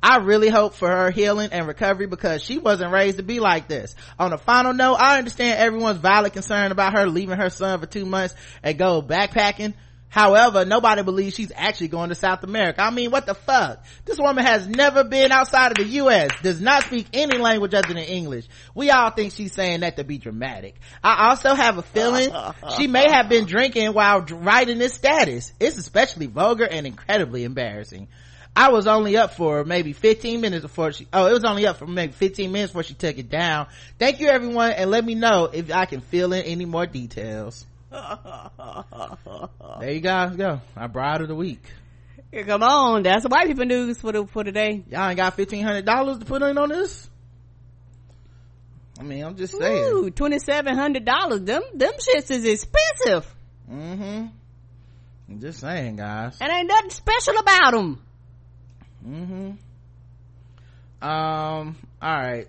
I really hope for her healing and recovery because she wasn't raised to be like this. On a final note, I understand everyone's valid concern about her leaving her son for two months and go backpacking However, nobody believes she's actually going to South America. I mean, what the fuck? This woman has never been outside of the U.S., does not speak any language other than English. We all think she's saying that to be dramatic. I also have a feeling *laughs* she may have been drinking while writing this status. It's especially vulgar and incredibly embarrassing. I was only up for maybe 15 minutes before she, oh, it was only up for maybe 15 minutes before she took it down. Thank you everyone and let me know if I can fill in any more details *laughs* there you guys go. Our bride of the week. Come on, that's the white people news for the for today. Y'all ain't got fifteen hundred dollars to put in on this. I mean, I'm just saying. Ooh, twenty seven hundred dollars. Them them shits is expensive. Mm-hmm. I'm just saying, guys. And ain't nothing special about them. Mm-hmm. Um. All right.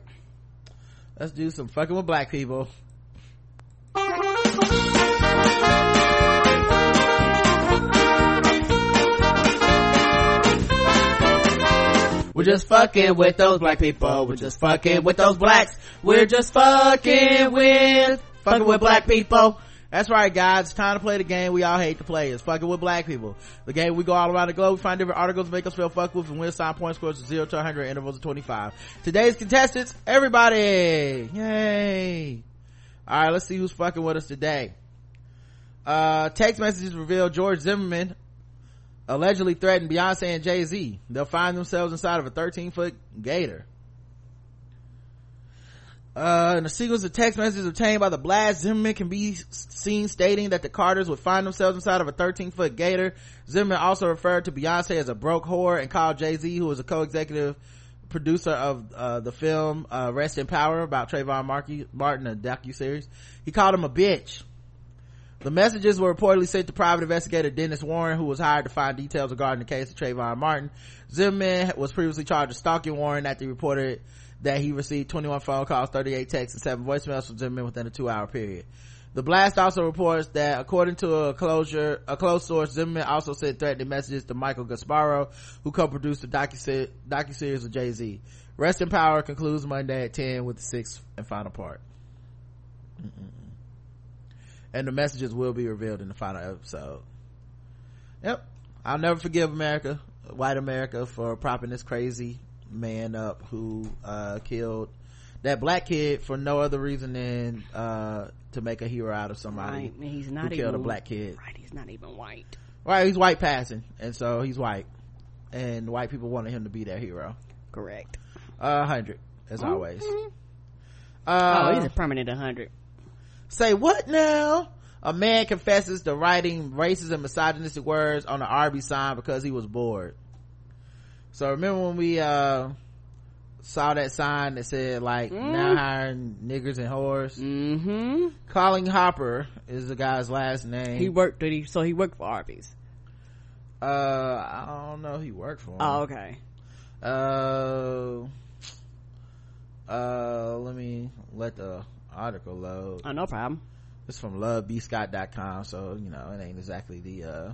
Let's do some fucking with black people. We're just fucking with those black people. We're just fucking with those blacks. We're just fucking with, fucking with black people. That's right, guys. It's time to play the game we all hate to play. It's fucking with black people. The game we go all around the globe. We find different articles make us feel fucked with and win sign point scores of 0 to 100 intervals of 25. Today's contestants, everybody! Yay! Alright, let's see who's fucking with us today. Uh, text messages reveal George Zimmerman allegedly threatened Beyonce and Jay-Z. They'll find themselves inside of a 13 foot gator. Uh, in a sequence of text messages obtained by the blast, Zimmerman can be seen stating that the Carters would find themselves inside of a 13 foot gator. Zimmerman also referred to Beyonce as a broke whore and called Jay-Z, who was a co-executive producer of uh, the film uh, Rest in Power about Trayvon Markey, Martin, a docu-series. He called him a bitch. The messages were reportedly sent to private investigator Dennis Warren, who was hired to find details regarding the case of Trayvon Martin. Zimmerman was previously charged with stalking Warren after he reported that he received 21 phone calls, 38 texts, and 7 voicemails from Zimmerman within a two-hour period. The blast also reports that according to a closure, a close source, Zimmerman also sent threatening messages to Michael Gasparro, who co-produced the docu-series, docu-series of Jay-Z. Rest in Power concludes Monday at 10 with the sixth and final part. Mm-mm and the messages will be revealed in the final episode yep i'll never forgive america white america for propping this crazy man up who uh, killed that black kid for no other reason than uh to make a hero out of somebody Right, he's not who killed a black kid. Right, he's not even white. right he's white passing and so he's white. And white people wanted him to be their hero. Correct. uh 100 as always. Oh, uh he's a permanent 100. say what now? A man confesses to writing racist and misogynistic words on an Arby sign because he was bored so remember when we uh saw that sign that said like now hiring niggers and whores Mm-hmm. Colin Hopper is the guy's last name. He worked, did he, so he worked for Arby's. uh, I don't know. He worked for him. Oh, okay. Uh, uh, let me let the article load. Oh, no problem. It's from lovebscott.com, so you know it ain't exactly the uh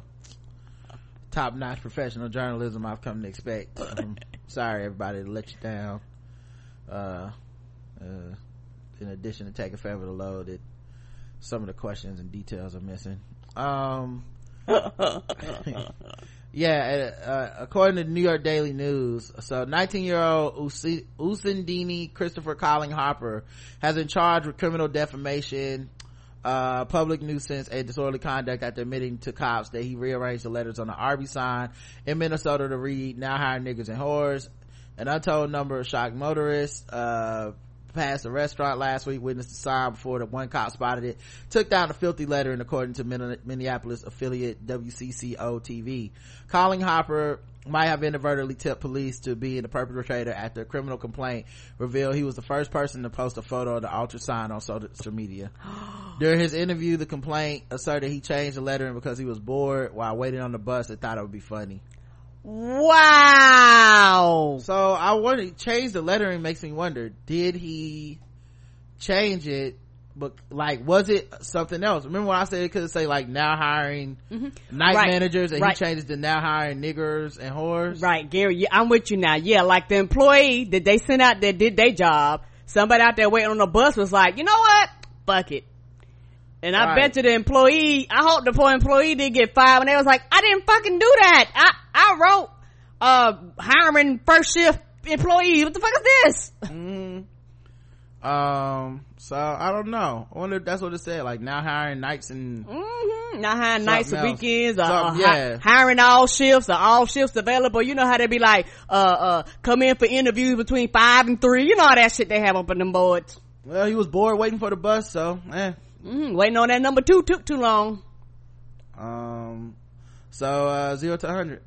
top notch professional journalism I've come to expect. I'm *laughs* sorry, everybody, to let you down. Uh, uh, in addition to taking forever to load it, some of the questions and details are missing. Um, *laughs* yeah, uh, uh, according to the New York Daily News, so 19 year old Usindini Christopher Colin Harper has been charged with criminal defamation, uh, public nuisance and disorderly conduct after admitting to cops that he rearranged the letters on the Arby sign in Minnesota to read now hire niggas and whores. An untold number of shocked motorists, uh, passed a restaurant last week, witnessed the sign before the one cop spotted it, took down the filthy letter and according to Minneapolis affiliate WCCO TV. Colin Hopper might have inadvertently tipped police to being the perpetrator after a criminal complaint revealed he was the first person to post a photo of the altar sign on social media. *gasps* During his interview, the complaint asserted he changed the lettering because he was bored while waiting on the bus and thought it would be funny. Wow. So I wonder, change the lettering makes me wonder, did he change it? But like, was it something else? Remember when I said it could say like now hiring night Mm-hmm. Right. managers and Right. he changed it to now hiring niggers and whores? Right, Gary, yeah, I'm with you now. Yeah, like the employee that they sent out that did their job, somebody out there waiting on the bus was like, you know what? Fuck it. And I Right. bet you the employee, I hope the poor employee did get fired when they was like, I didn't fucking do that. I, I wrote, uh, hiring first shift employees. What the fuck is this? Um, so I don't know. I wonder if that's what it said, like now hiring nights and, Mm-hmm. Not hiring nights or Something weekends or, or Something- hi- yeah. hiring all shifts or all shifts available. You know how they be like, uh, uh, come in for interviews between five and three. You know all that shit they have up on them boards. well, he was bored waiting for the bus, so, eh. Mm, waiting on that number two took too long. Um, so, uh, zero to 100.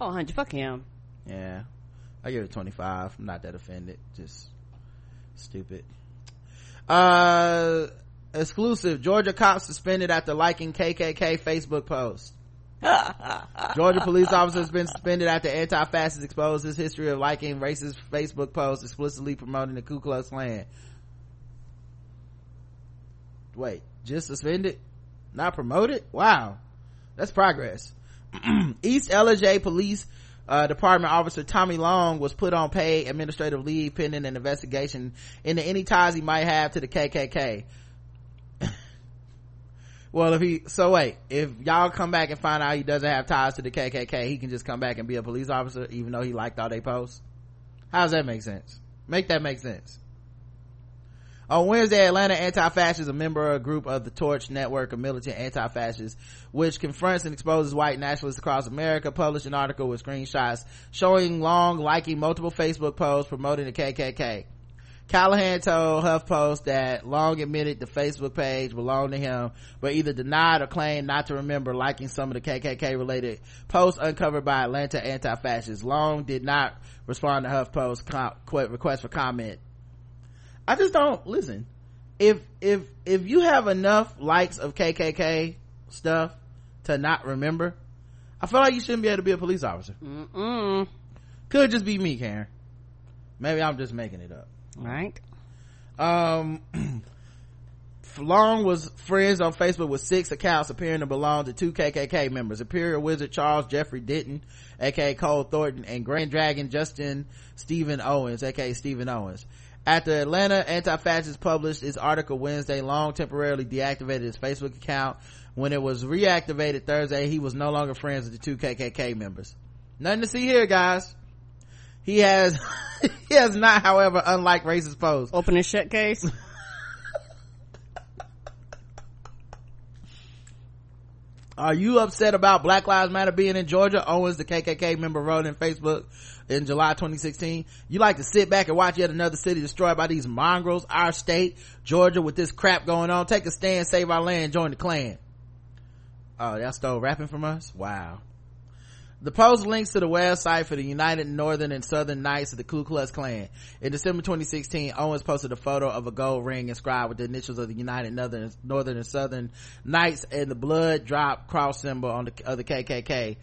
Oh, 100, fuck him. Yeah. I give it 25. I'm not that offended. Just stupid. Uh, exclusive. Georgia cops suspended after liking KKK Facebook post. *laughs* Georgia police officer has been suspended after anti-fascist exposed his history of liking racist Facebook posts explicitly promoting the Ku Klux Klan. Wait, just suspended? Not promoted? Wow. That's progress. *clears throat* East Ellijay Police uh, Department Officer Tommy Long was put on paid administrative leave pending an investigation into any ties he might have to the KKK. *laughs* well, if he, so wait, if y'all come back and find out he doesn't have ties to the KKK, he can just come back and be a police officer even though he liked all they posts? How does that make sense? Make that make sense. On Wednesday, Atlanta Anti-Fascists, a member of a group of the Torch Network of Militant Anti-Fascists, which confronts and exposes white nationalists across America, published an article with screenshots showing Long liking multiple Facebook posts promoting the KKK. Callahan told HuffPost that Long admitted the Facebook page belonged to him, but either denied or claimed not to remember liking some of the KKK related posts uncovered by Atlanta anti-fascists. Long did not respond to HuffPost's request for comment. I just don't listen. If if if you have enough likes of KKK stuff to not remember, I feel like you shouldn't be able to be a police officer. Mm-mm. Could just be me, Karen. Maybe I'm just making it up. Right? Um, *clears throat* Long was friends on Facebook with six accounts appearing to belong to two KKK members: Imperial Wizard Charles Jeffrey Denton, aka Cole Thornton, and Grand Dragon Justin Stephen Owens, aka Stephen Owens. After Atlanta Anti-Fascist published its article Wednesday, Long temporarily deactivated his Facebook account. When it was reactivated Thursday, he was no longer friends with the two KKK members. Nothing to see here, guys. He has, *laughs* he has not, however, unlike racist posts. Open and shut case. *laughs* Are you upset about Black Lives Matter being in Georgia? Oh, Owens, the KKK member, wrote in Facebook in July 2016. You like to sit back and watch yet another city destroyed by these mongrels, our state, Georgia, with this crap going on. Take a stand, save our land, join the Klan. Oh, y'all stole rapping from us? Wow. The post links to the website for the United Northern and Southern Knights of the Ku Klux Klan. In December 2016, Owens posted a photo of a gold ring inscribed with the initials of the United Northern, Northern and Southern Knights and the blood drop cross symbol on the, of the KKK.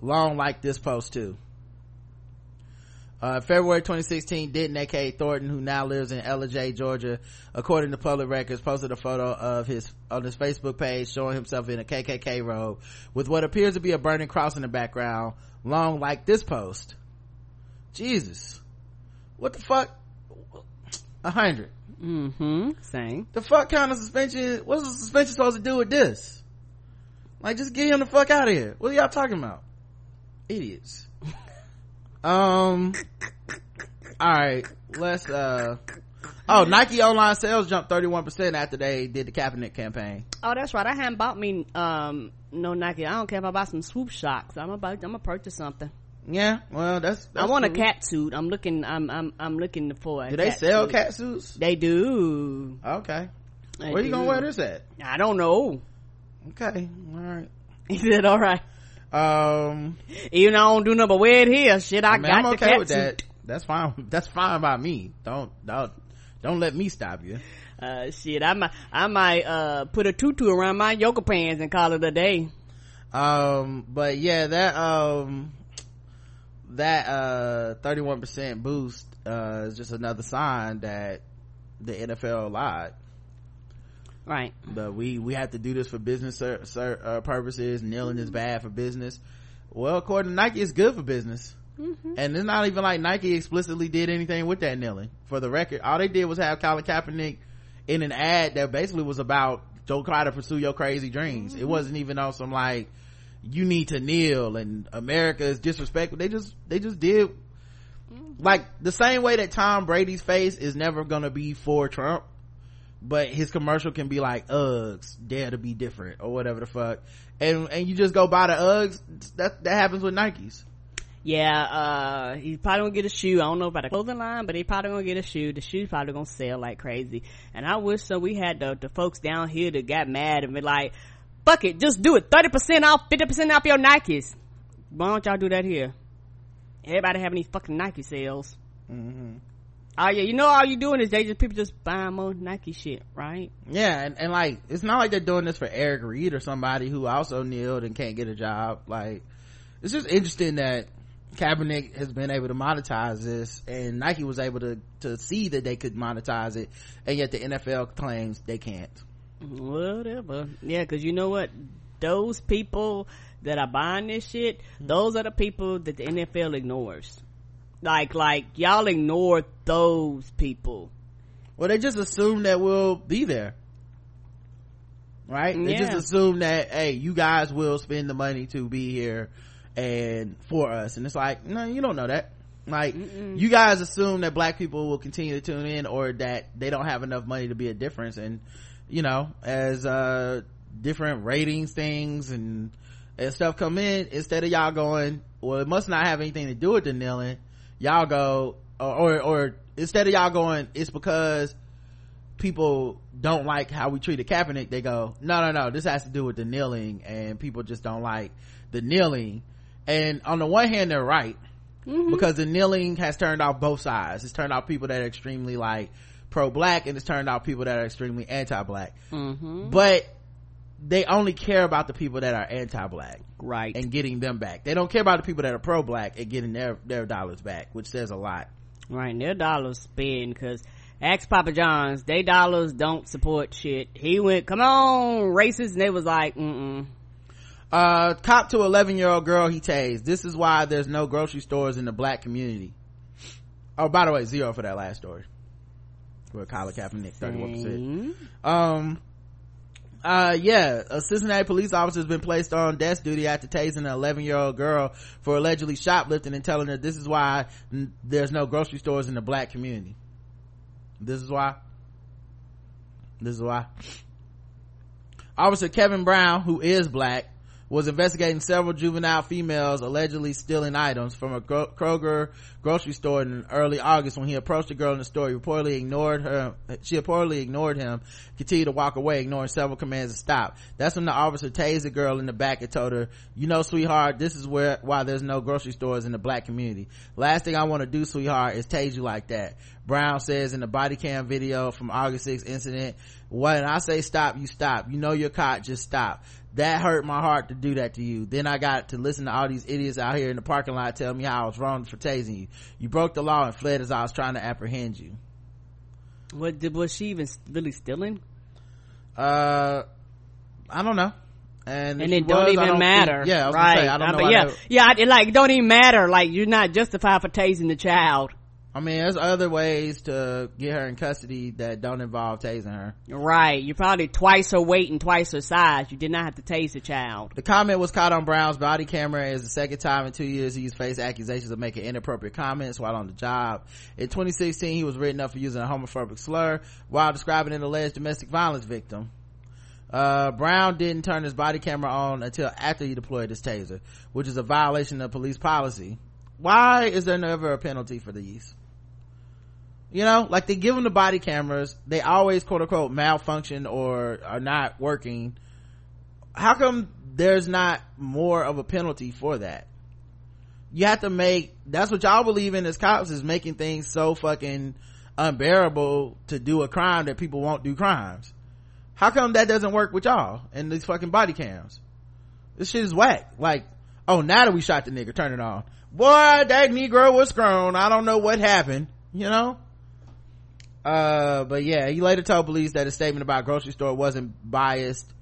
Long like this post too. Uh, February 2016, Denton, aka Thornton, who now lives in Ellijay, Georgia, according to public records, posted a photo of his on his Facebook page showing himself in a KKK robe with what appears to be a burning cross in the background, long like this post. Jesus, what the fuck? A hundred. Mm-hmm. Same. The fuck kind of suspension? What's the suspension supposed to do with this? Like, just get him the fuck out of here. What are y'all talking about? Idiots. Um. All right. Let's. uh Oh, Nike online sales jumped thirty one percent after they did the Kaepernick campaign. Oh, that's right. I haven't bought me um no Nike. I don't care if I buy some swoop shocks. I'm about I'm gonna purchase something. Yeah, well, that's. that's I want cool. a cat suit. I'm looking. I'm I'm I'm looking for. Do they sell suit. cat suits? They do. Okay. They Where you gonna wear this at? I don't know. Okay. All right. He *laughs* said, "All right." Um. Even though I don't do nothing but wear it here. Shit, I, I mean, got I'm okay with suit. that. That's fine. *laughs* That's fine by me. Don't don't don't let me stop you. Uh, shit, I might I might uh put a tutu around my yoga pants and call it a day. Um. But yeah, that um that uh 31% boost uh is just another sign that the NFL lied. Right. But we we have to do this for business sir, sir, uh, purposes. Kneeling is bad for business. Well, according to Nike, it's good for business. Mm-hmm. And it's not even like Nike explicitly did anything with that kneeling. For the record, all they did was have Colin Kaepernick in an ad that basically was about Joe try to pursue your crazy dreams. It mm-hmm. wasn't even on some like you need to kneel and America is disrespectful. They just they just did mm-hmm. like the same way that Tom Brady's face is never gonna be for Trump, but his commercial can be like Uggs, dare to be different or whatever the fuck. And and you just go buy the Uggs. That that happens with Nikes. Yeah, uh, he's probably gonna get a shoe. I don't know about a clothing line, but he probably gonna get a shoe. The shoe's probably gonna sell like crazy. And I wish so we had the, the folks down here that got mad and be like, fuck it, just do it. 30% off, 50% off your Nikes. Why don't y'all do that here? Everybody having these fucking Nike sales. Mm-hmm. Oh yeah, you know all you doing is they just, people just buying more Nike shit, right? Yeah, and, and like it's not like they're doing this for Eric Reid or somebody who also kneeled and can't get a job. Like it's just interesting that Kaepernick has been able to monetize this, and Nike was able to to see that they could monetize it, and yet the NFL claims they can't. Whatever. Yeah, cause you know what? Those people that are buying this shit, hmm. those are the people that the NFL ignores. Like, like, y'all ignore those people. Well, they just assume that we'll be there. Right? They just assume that, hey, you guys will spend the money to be here and for us. And it's like, no, you don't know that. Like, you guys assume that black people will continue to tune in or that they don't have enough money to be a difference. And, you know, as, uh, different ratings things and, and stuff come in, instead of y'all going, well, it must not have anything to do with the kneeling, y'all go, or, or, or instead of y'all going, it's because people don't like how we treated Kaepernick, they go, no, no, no, this has to do with the kneeling and people just don't like the kneeling. And on the one hand, they're right because the kneeling has turned off both sides. It's turned off people that are extremely like pro-black and it's turned off people that are extremely anti-black. Mm-hmm. But they only care about the people that are anti-black Right. and getting them back. They don't care about the people that are pro-black and getting their, their dollars back, which says a lot. right. and Their dollars spend cause ask Papa John's, they dollars don't support shit. He went, come on, racist, and they was like, mm-mm. Uh, cop to 11 year old girl he tased. This is why there's no grocery stores in the black community. Oh, by the way, zero for that last story. For Colin Kaepernick, 31%. Mm. Um, uh yeah a cincinnati police officer has been placed on desk duty after tasing an 11 year old girl for allegedly shoplifting and telling her this is why there's no grocery stores in the black community. This is why. This is why. Officer kevin brown who is black was investigating several juvenile females allegedly stealing items from a Kroger grocery store in early August when he approached the girl in the store. He reportedly ignored her. She reportedly ignored him, continued to walk away, ignoring several commands to stop. That's when the officer tased the girl in the back and told her, you know, sweetheart, this is where, why there's no grocery stores in the black community. Last thing I want to do, sweetheart, is tase you like that. Brown says in the body cam video from August 6th incident, when I say stop, you stop. You know you're caught, just stop that hurt my heart to do that to you. Then I got to listen to all these idiots out here in the parking lot tell me how I was wrong for tasing you. You broke the law and fled as I was trying to apprehend you. What did, was she even really stealing? Uh, I don't know. And, And it don't was, I even think- matter. yeah, I right. say, I don't know. yeah, yeah, I- it, like, don't even matter. Like, you're not justified for tasing the child. I mean, there's other ways to get her in custody that don't involve tasing her. Right. You're probably twice her weight and twice her size. You did not have to tase the child. The comment was caught on Brown's body camera as the second time in two years he's faced accusations of making inappropriate comments while on the job. In 2016, he was written up for using a homophobic slur while describing an alleged domestic violence victim. Uh, Brown didn't turn his body camera on until after he deployed his taser, which is a violation of police policy. Why is there never a penalty for these? You know, like they give them the body cameras, they always quote unquote malfunction or are not working. How come there's not more of a penalty for that? You have to make that's what y'all believe in as cops is making things so fucking unbearable to do a crime that people won't do crimes. How come that doesn't work with y'all and these fucking body cams? This shit is whack. Like oh now that we shot the nigga turn it on. Boy that negro was grown. I don't know what happened you know uh but yeah he later told police that his statement about grocery store wasn't biased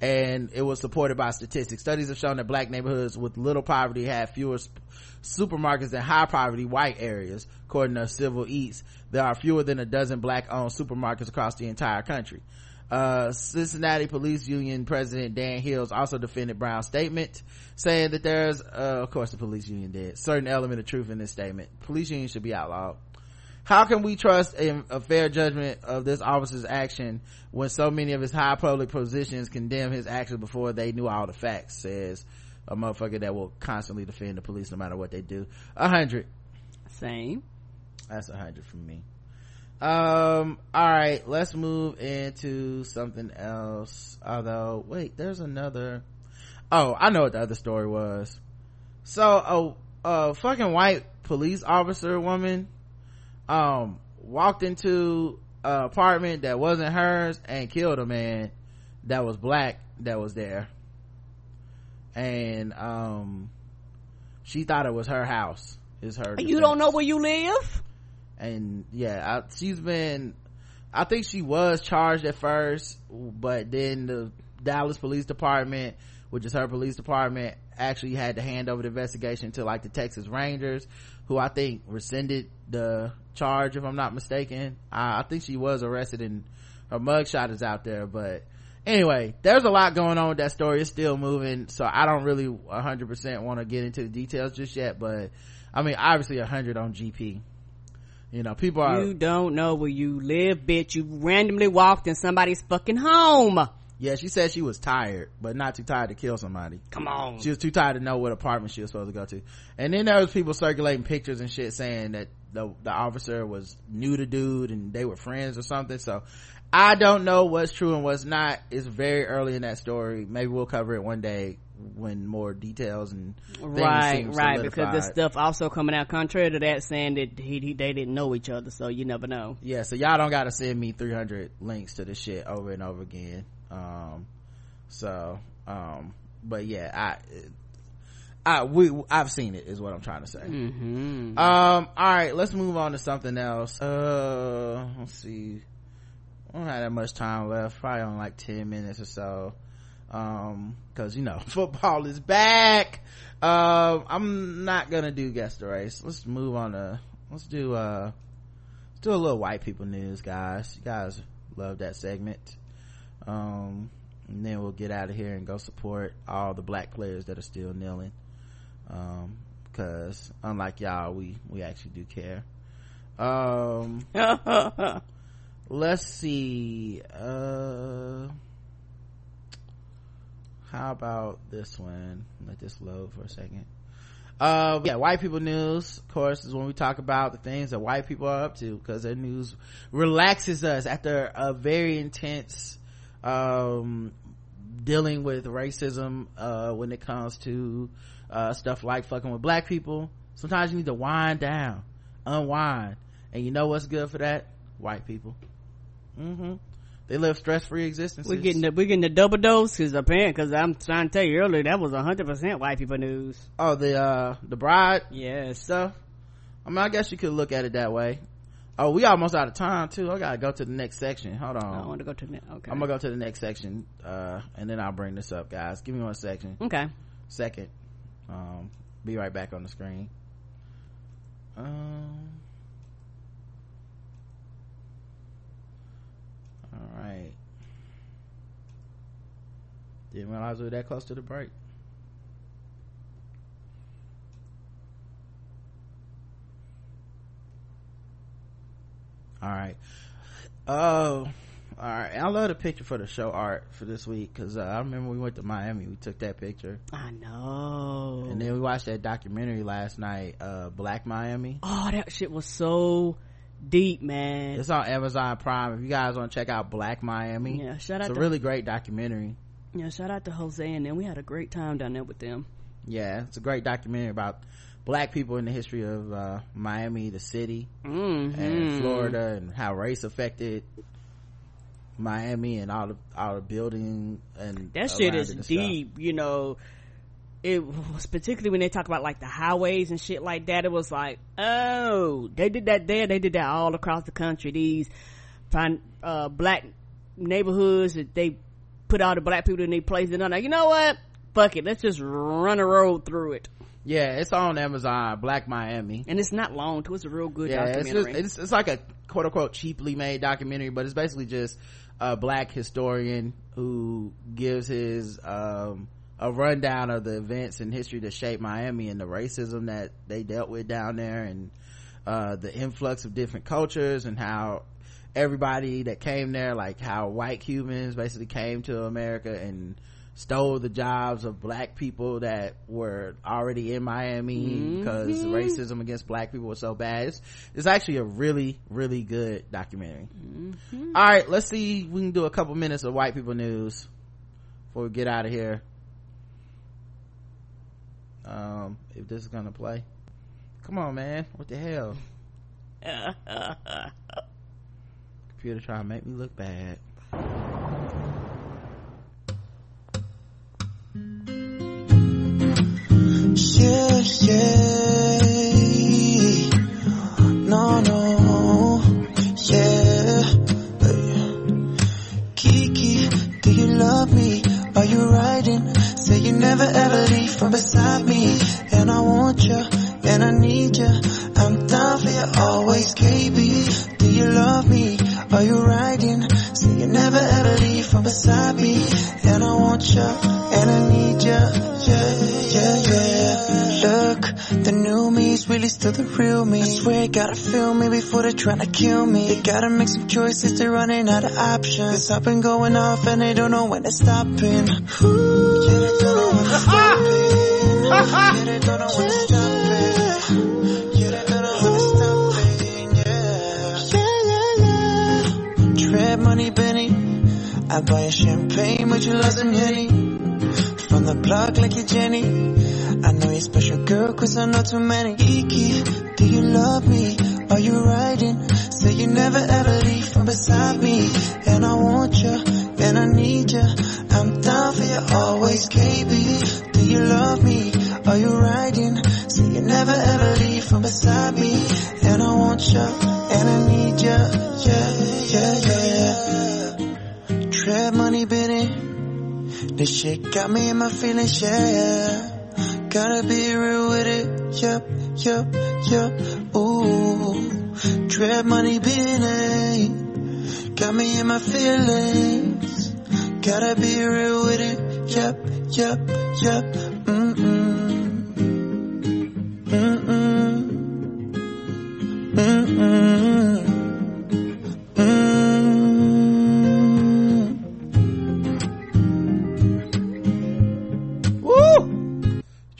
and it was supported by statistics. Studies have shown that black neighborhoods with little poverty have fewer sp- supermarkets than high poverty white areas. According to Civil Eats, there are fewer than a dozen black owned supermarkets across the entire country. Uh, Cincinnati Police Union President Dan Hils also defended Brown's statement, saying that there's, uh, of course the police union did, certain element of truth in this statement. Police union should be outlawed how can we trust a, a, fair judgment of this officer's action when so many of his high public positions condemn his actions before they knew all the facts says a motherfucker that will constantly defend the police no matter what they do? A hundred. Same. that's a hundred from me. Um all right let's move into something else. Although wait there's another. Oh i know what the other story was. So a, a fucking white police officer woman um walked into an apartment that wasn't hers and killed a man that was black that was there and um she thought it was her house is her You don't know where you live? and yeah I, she's been i think she was charged at first but then the dallas police department which is her police department actually had to hand over the investigation to like the texas rangers who i think rescinded the charge if i'm not mistaken i, I think she was arrested and her mugshot is out there but anyway there's a lot going on with that story it's still moving so i don't really 100% want to get into the details just yet but i mean obviously 100 on gp you know people are You don't know where you live, bitch. You randomly walked in somebody's fucking home. Yeah she said she was tired but not too tired to kill somebody Come on. she was too tired to know what apartment she was supposed to go to and then there was people circulating pictures and shit saying that the, the officer was new to dude and they were friends or something so i don't know what's true and what's not it's very early in that story maybe we'll cover it one day when more details and things Right, right. Because this stuff also coming out contrary to that, saying that he, he they didn't know each other, so you never know. yeah so y'all don't gotta send me 300 links to this shit over and over again um so um but yeah i i we i've seen it is what i'm trying to say. Mm-hmm. um all right let's move on to something else. Uh let's see. I don't have that much time left. Probably on like 10 minutes or so. Um because you know *laughs* football is back. Um i'm not gonna do guess the race. Let's move on to let's do uh let's do a little white people news guys. You guys love that segment um and then we'll get out of here and go support all the black players that are still kneeling. Um because unlike y'all we we actually do care. Um *laughs* let's see uh how about this one? Let this load for a second. Uh yeah white people news of course is when we talk about the things that white people are up to because their news relaxes us after a very intense um dealing with racism uh when it comes to uh stuff like fucking with black people sometimes you need to wind down unwind. And you know what's good for that? White people. Mm-hmm. They live stress-free existences. We're getting the we're getting the double dose because apparently because i'm trying to tell you earlier that was 100% white people news. Oh the uh the bride? Yes. Stuff? I mean i guess you could look at it that way oh we almost out of time too. I gotta go to the next section. Hold on. I want to go to the next. okay. I'm gonna go to the next section uh and then i'll bring this up guys. Give me one section okay. Second. Um be right back on the screen. Um all right. Didn't realize we were that close to the break all right. Oh all right. I love the picture for the show art for this week because uh, i remember we went to miami. We took that picture. I know. And then we watched that documentary last night uh black miami. Oh that shit was so deep man. It's on amazon prime. If you guys want to check out black miami yeah shout out it's to, a really great documentary. Yeah shout out to jose and then we had a great time down there with them. Yeah it's a great documentary about black people in the history of uh, miami the city mm-hmm. and florida and how race affected miami and all the all the building and that shit is deep stuff. you know it was particularly when they talk about like the highways and shit like that it was like oh they did that there they did that all across the country these find uh, black neighborhoods that they put all the black people in their place and like you know what fuck it let's just run a road through it. Yeah it's on amazon black miami. And it's not long too. It's a real good yeah, documentary it's, just, it's, it's like a quote-unquote cheaply made documentary but it's basically just a black historian who gives his um, a rundown of the events and history that shaped Miami and the racism that they dealt with down there and uh, the influx of different cultures and how everybody that came there like how white Cubans basically came to America and stole the jobs of black people that were already in Miami mm-hmm. because racism against black people was so bad. It's, it's actually a really, really good documentary. Mm-hmm. All right, let's see. We can do a couple minutes of white people news before we get out of here. Um, if this is gonna play. Come on, man. What the hell? *laughs* Computer trying to make me look bad. Yeah, yeah. No, no. Yeah. Kiki, do you love me? Are you riding? Say you never ever leave from beside me. And I want you, and I need you. I'm down for you always, KB. Do you love me? Are you riding? Say you never ever leave from beside me. And I want you, and I need you. Yeah, yeah, yeah. Look, the new me is really still the real me. I swear gotta feel me before they're trying to kill me. They gotta make some choices, they're running out of options. Cause I've been going off and they don't know when they're stopping. Ooh, yeah, they don't know when they're stopping. Yeah, they don't know when they're stopping. Yeah, they don't know when they're stopping. Yeah. Tread money, Benny. I buy a champagne, but you some Henny. From the block like you're Jenny. I know you're special girl, cause I know too many. Kiki, do you love me? Are you riding? Say you never ever leave from beside me. And I want you, and I need you. I'm down for you always, KB. Do you love me? Are you riding? Say you never ever leave from beside me. And I want you, and I need you. Yeah, yeah, yeah. yeah. Tread money, Benny. This shit got me in my feelings, yeah. Gotta be real with it, yep, yep, yep, Ooh, Dread money, Benny. Got me in my feelings. Gotta be real with it. Yep, yep, yep. Mm-mm. Mm-mm. Mm-mm.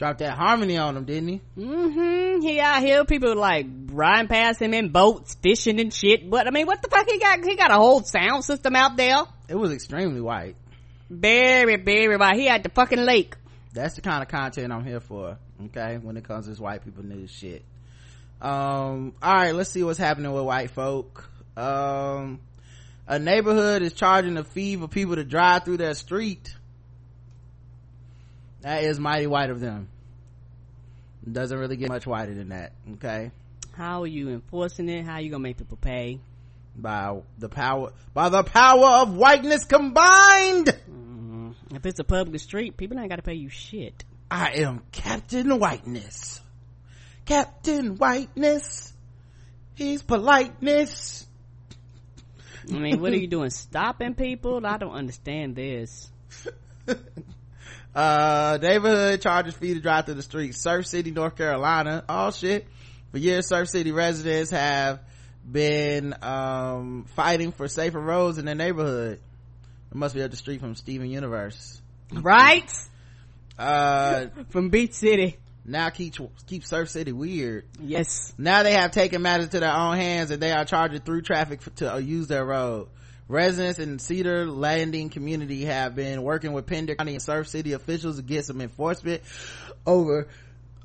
Dropped that harmony on him, didn't he? Mm-hmm. He out here, people like riding past him in boats, fishing and shit. But I mean, what the fuck? He got he got a whole sound system out there. It was extremely white. Very, very white. He at the fucking lake. That's the kind of content I'm here for. Okay, when it comes to this white people news shit. Um, all right, let's see what's happening with white folk. Um, a neighborhood is charging a fee for people to drive through their street. That is mighty white of them. Doesn't really get much whiter than that. Okay. How are you enforcing it? How are you gonna make people pay? By the power, by the power of whiteness combined. Mm-hmm. If it's a public street, people ain't gotta pay you shit. I am Captain Whiteness. Captain Whiteness. He's politeness. I mean, what are you doing? Stopping people? I don't understand this. *laughs* uh, neighborhood charges fee to drive through the street. Surf City, North Carolina. all shit. For years, Surf City residents have been, um, fighting for safer roads in their neighborhood. It must be up the street from Steven Universe. Right? Uh, from Beach City. Now keep, keep Surf City weird. Yes. Now they have taken matters to their own hands and they are charging through traffic for, to uh, use their road. Residents in Cedar Landing community have been working with Pender County and Surf City officials to get some enforcement over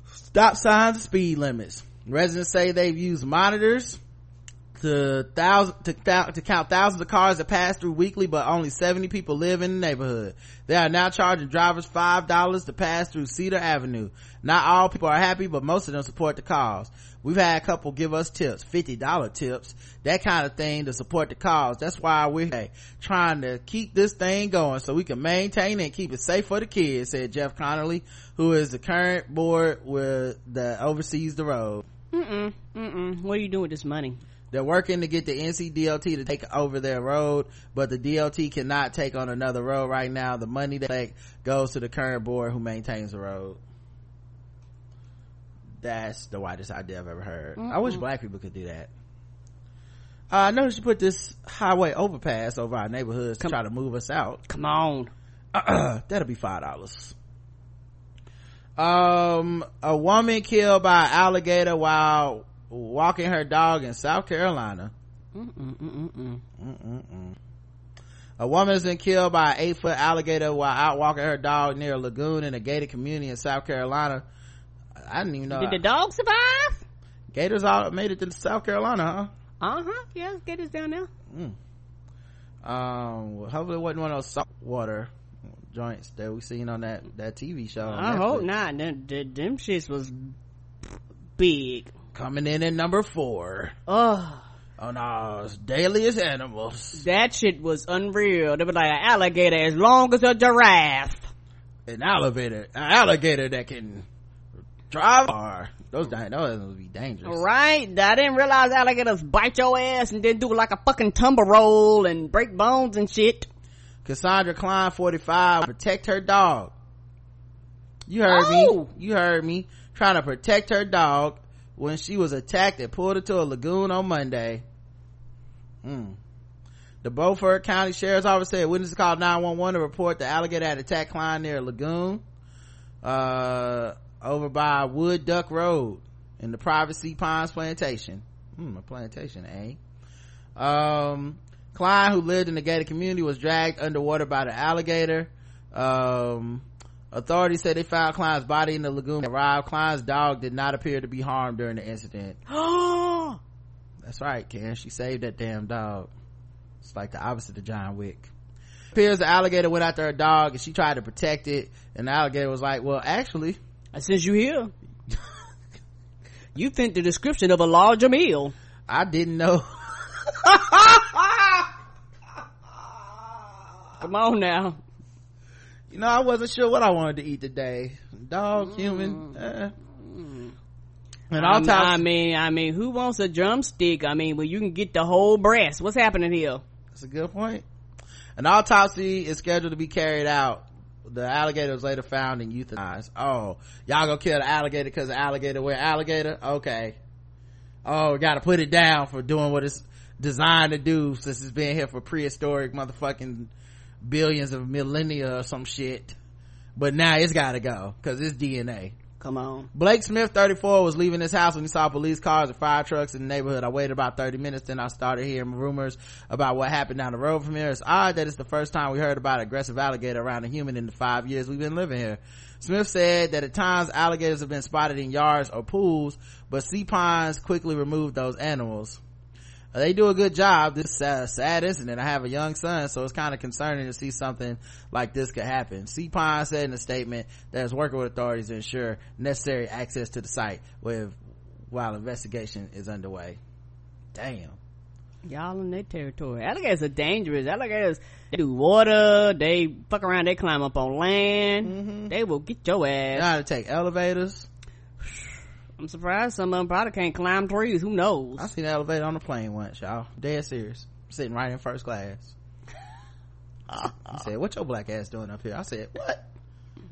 stop signs and speed limits. Residents say they've used monitors to thousand to, to count thousands of cars that pass through weekly, but only 70 people live in the neighborhood. They are now charging drivers five dollars to pass through Cedar Avenue. Not all people are happy, but most of them support the cause. We've had a couple give us tips, $50 tips, that kind of thing to support the cause. That's why we're trying to keep this thing going so we can maintain it and keep it safe for the kids, said Jeff Connolly, who is the current board with that oversees the road. Mm-mm, mm-mm. What are you doing with this money? They're working to get the NCDOT to take over their road, but the DOT cannot take on another road right now. The money that goes to the current board who maintains the road. That's the whitest idea I've ever heard. Mm-mm. I wish black people could do that. Uh, I noticed you put this highway overpass over our neighborhoods to try to move us out. Come on. *clears throat* That'll be five dollars. Um, a woman killed by an alligator while walking her dog in South Carolina. Mm-mm-mm-mm. Mm-mm-mm. A woman has been killed by an eight foot alligator while out walking her dog near a lagoon in a gated community in South Carolina. I didn't even know. Did the dog survive? Gators all made it to South Carolina, huh? Uh-huh. Yeah, gators down there. Mm. Um, well, hopefully it wasn't one of those saltwater joints that we seen on that, that TV show. I hope not. Them, them, shits was big. Coming in at number four. Oh. On our dailiest animals. That shit was unreal. They were like an alligator as long as a giraffe. An alligator, an alligator that can drive car. Those those would be dangerous. Right? I didn't realize alligators bite your ass and then do like a fucking tumble roll and break bones and shit. Cassandra Klein, 45, protect her dog. You heard oh. me. You heard me. Trying to protect her dog when she was attacked and pulled into a lagoon on Monday. Mm. The Beaufort County Sheriff's Office said witnesses called 911 to report the alligator had attacked Klein near a lagoon. Uh, over by Wood Duck Road in the Privacy Pines Plantation. Hmm, a plantation, eh? Um, Klein, who lived in the gated community, was dragged underwater by the alligator. Um, authorities said they found Klein's body in the lagoon. Arrived. Klein's dog did not appear to be harmed during the incident. *gasps* That's right, Karen. She saved that damn dog. It's like the opposite of John Wick. Appears the alligator went after her dog and she tried to protect it. And the alligator was like, well, actually, since you here, *laughs* you fit the description of a larger meal. I didn't know. *laughs* Come on now. You know, I wasn't sure what I wanted to eat today. Dog, mm. human. Eh. Mm. And all um, I mean, I mean, who wants a drumstick? I mean, well, you can get the whole breast. What's happening here? That's a good point. An autopsy is scheduled to be carried out. The alligator was later found and euthanized. Oh, y'all gonna kill the alligator because the alligator went alligator? Okay. Oh, gotta put it down for doing what it's designed to do since it's been here for prehistoric motherfucking billions of millennia or some shit. But now it's gotta go because it's DNA. Come on. Blake Smith, 34, was leaving his house when he saw police cars and fire trucks in the neighborhood. I waited about 30 minutes, then I started hearing rumors about what happened down the road from here. It's odd that it's the first time we heard about aggressive alligator around a human in the five years we've been living here. Smith said that at times alligators have been spotted in yards or pools, but sea ponds quickly removed those animals they do a good job. This uh, sad incident i have a young son so it's kind of concerning to see something like this could happen. Cpine said in a statement that is working with authorities to ensure necessary access to the site with while investigation is underway. Damn. Y'all in their territory. Alligators are dangerous. Alligators they do water they fuck around they climb up on land. Mm-hmm. they will get your ass. You gotta take elevators I'm surprised some of them probably can't climb trees. Who knows? I seen an elevator on a plane once, y'all. Dead serious. Sitting right in first class. he said, what your black ass doing up here? I said, what?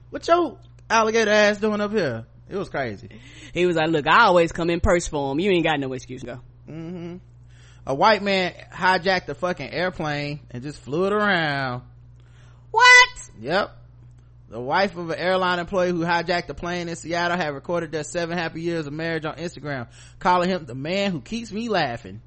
What your alligator ass doing up here? It was crazy. He was like, look, I always come in purse form. You ain't got no excuse. To go. Mm-hmm. A white man hijacked a fucking airplane and just flew it around. What? Yep. The wife of an airline employee who hijacked a plane in Seattle had recorded their seven happy years of marriage on Instagram, calling him the man who keeps me laughing.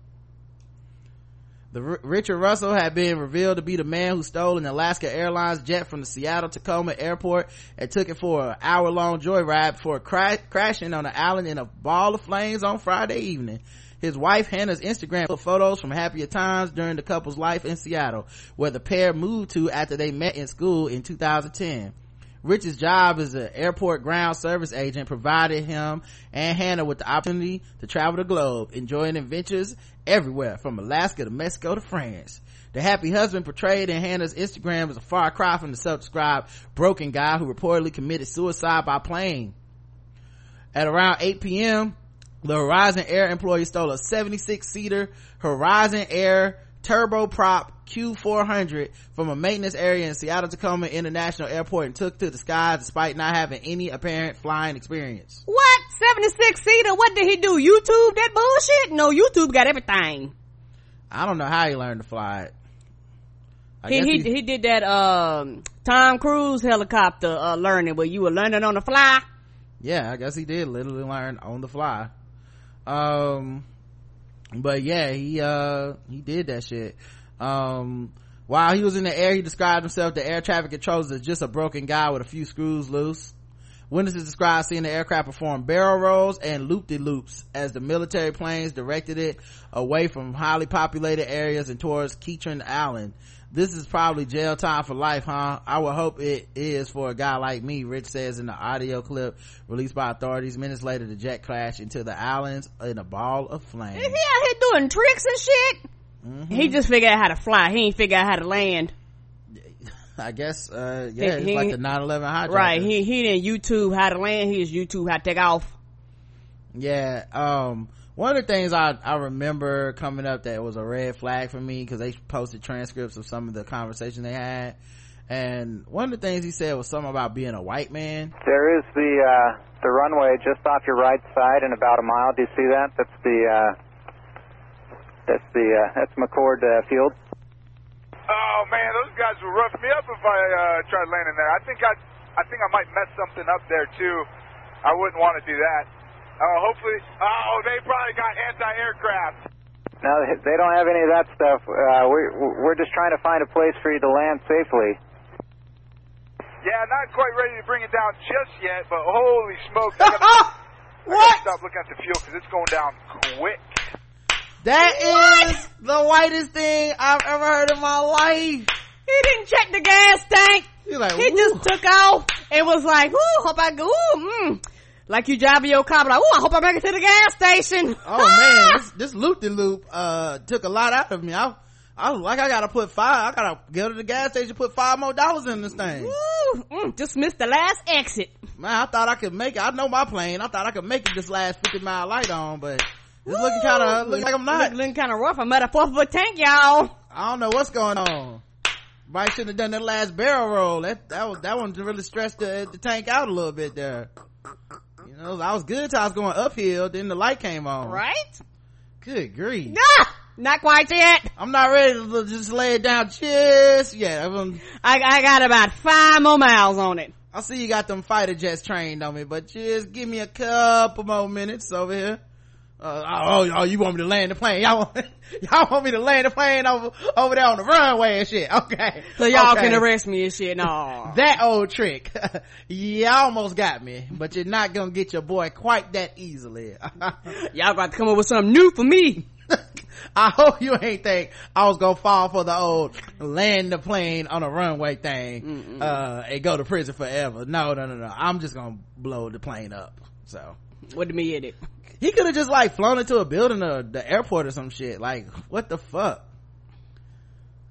The R- Richard Russell had been revealed to be the man who stole an Alaska Airlines jet from the Seattle Tacoma airport and took it for an hour long joyride before cra- crashing on an island in a ball of flames on Friday evening. His wife Hannah's Instagram put photos from happier times during the couple's life in Seattle, where the pair moved to after they met in school in 2010. Rich's job as an airport ground service agent provided him and Hannah with the opportunity to travel the globe, enjoying adventures everywhere from Alaska to Mexico to France. The happy husband portrayed in Hannah's Instagram is a far cry from the self-described broken guy who reportedly committed suicide by plane. At around 8 p.m., the Horizon Air employee stole a 76-seater Horizon Air turboprop Q400 from a maintenance area in Seattle Tacoma International Airport and took to the skies despite not having any apparent flying experience. What? 76 seater? What did he do? YouTube that bullshit? No, YouTube got everything. I don't know how he learned to fly it. he he, he did that um, Tom Cruise helicopter uh, learning where you were learning on the fly. Yeah, I guess he did literally learn on the fly. Um, but yeah, he uh he did that shit. Um, while he was in the air, he described himself to air traffic controllers as just a broken guy with a few screws loose. Witnesses described seeing the aircraft perform barrel rolls and loop-de-loops as the military planes directed it away from highly populated areas and towards Ketron Island. This is probably jail time for life, huh? I would hope it is for a guy like me, Rich says in the audio clip released by authorities. Minutes later, the jet crashed into the islands in a ball of flame. Is he out here doing tricks and shit? Mm-hmm. He just figured out how to fly. He ain't figured out how to land. *laughs* I guess, uh, yeah, he, it's like the 9-11 hijacker. Right. He, he didn't YouTube how to land. He just YouTube how to take off. Yeah. Um, one of the things I, I remember coming up that was a red flag for me because they posted transcripts of some of the conversation they had. And one of the things he said was something about being a white man. There is the, uh, the runway just off your right side in about a mile. Do you see that? That's the, uh, that's the uh, that's McCord uh, Field. Oh man, those guys will rough me up if I uh, tried landing there. I think I I think I might mess something up there too. I wouldn't want to do that. Uh, hopefully, oh, they probably got anti-aircraft. No, they don't have any of that stuff. Uh, we're we're just trying to find a place for you to land safely. Yeah, not quite ready to bring it down just yet, but holy smokes! I gotta, what? *laughs* I gotta stop looking at the fuel because it's going down quick. That what? is the whitest thing I've ever heard in my life. He didn't check the gas tank. Like, he just took off and was like, ooh, hope I go, ooh, mm. Like you driving your car, like, oh, I hope I make it to the gas station. Oh man, *laughs* this, this loop-de-loop, uh, took a lot out of me. I, I was like, I gotta put five, I gotta go to the gas station, put five more dollars in this thing. Ooh, mm, just missed the last exit. Man, I thought I could make it. I know my plane. I thought I could make it this last 50 mile light on, but it's looking kind of looking like I'm not looking kind of rough. I'm at a four foot tank, y'all. I don't know what's going on, Probably shouldn't have done that last barrel roll. That that was, that one really stretched the, the tank out a little bit there. You know, I was good till I was going uphill. Then the light came on. Right? Good grief. Ah, not quite yet. I'm not ready to just lay it down just yet. I'm, I, I got about five more miles on it. I see you got them fighter jets trained on me, but just give me a couple more minutes over here. Uh, oh, oh, you want me to land the plane? Y'all want, *laughs* y'all want me to land the plane over, over there on the runway and shit. Okay. So y'all Okay. can arrest me and shit. No. *laughs* That old trick. *laughs* you almost got me, but you're not gonna get your boy quite that easily. y'all about to come up with something new for me. I hope you ain't think I was gonna fall for the old land the plane on a runway thing, uh, and go to prison forever. No, no, no, no. I'm just gonna blow the plane up. So. What do me in it? He could have just like flown into a building or the airport or some shit. Like, what the fuck?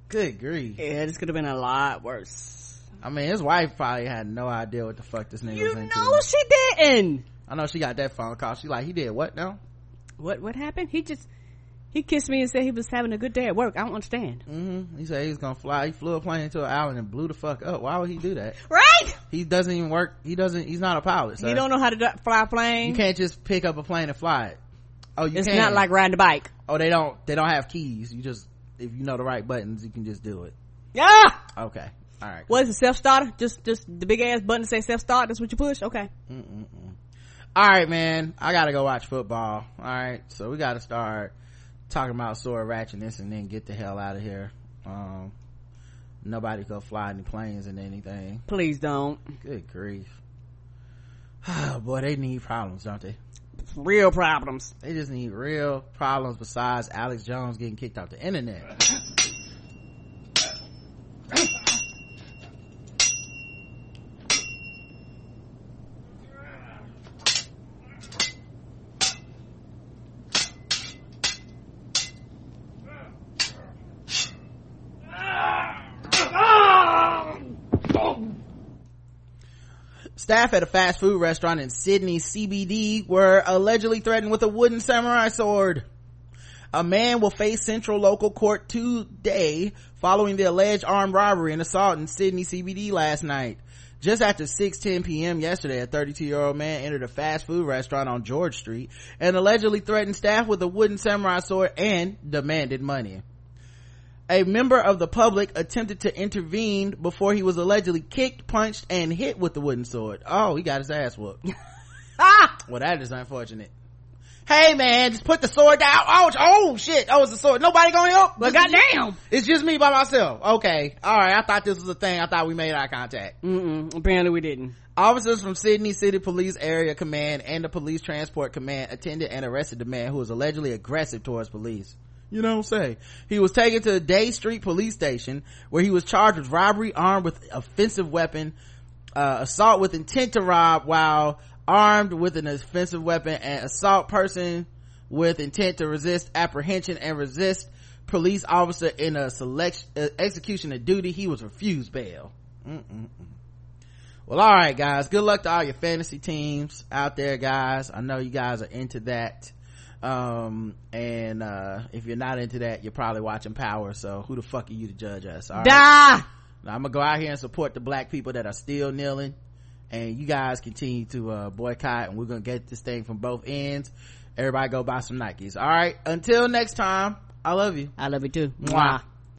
Good grief. Yeah, this could have been a lot worse. I mean, his wife probably had no idea what the fuck this nigga You was into. know she didn't. I know she got that phone call. She like, he did what now? What what happened? He just he kissed me and said he was having a good day at work. I don't understand. Mm-hmm. He said he was gonna fly. He flew a plane into an island and blew the fuck up. Why would he do that? Right? He doesn't even work. He doesn't. He's not a pilot. You sir. don't know how to do- fly a plane. You can't just pick up a plane and fly it. Oh, you it's can. not like riding a bike. Oh, they don't. They don't have keys. You just if you know the right buttons, you can just do it. Yeah. Okay. All right. What is it? self starter? Just just the big ass button to say self start. That's what you push. Okay. Mm-mm-mm. All right, man. I gotta go watch football. All right, so we gotta start talking about sword ratchetness and then get the hell out of here. Um, nobody go fly any planes and anything. Please don't. Good grief. *sighs* Boy, they need problems, don't they? Real problems. They just need real problems besides Alex Jones getting kicked off the internet. *laughs* Staff at a fast food restaurant in Sydney CBD were allegedly threatened with a wooden samurai sword. A man will face central local court today following the alleged armed robbery and assault in Sydney CBD last night. Just after 6:10 p.m. yesterday, a 32-year-old man entered a fast food restaurant on George Street and allegedly threatened staff with a wooden samurai sword and demanded money. A member of the public attempted to intervene before he was allegedly kicked, punched, and hit with the wooden sword. Oh, he got his ass whooped. Ah! *laughs* Well, that is unfortunate. Hey man, just put the sword down. Oh, oh shit. Oh, it's a sword. Nobody gonna help? Well, Just- goddamn. It's just me by myself. Okay. Alright. I thought this was a thing. I thought we made eye contact. Mm-mm. Apparently we didn't. Officers from Sydney City Police Area Command and the Police Transport Command attended and arrested the man who was allegedly aggressive towards police. You don't say. He was taken to the Day Street Police Station where he was charged with robbery armed with offensive weapon, uh, assault with intent to rob while armed with an offensive weapon and assault person with intent to resist apprehension and resist police officer in a select uh, execution of duty. He was refused bail. Mm-mm-mm. Well, all right, guys. Good luck to all your fantasy teams out there, guys. I know you guys are into that. Um, and, uh, if you're not into that, you're probably watching Power. So who the fuck are you to judge us? All right. I'm gonna go out here and support the black people that are still kneeling. And you guys continue to, uh, boycott and we're gonna get this thing from both ends. Everybody go buy some Nikes. All right. Until next time, I love you. I love you too. Mwah.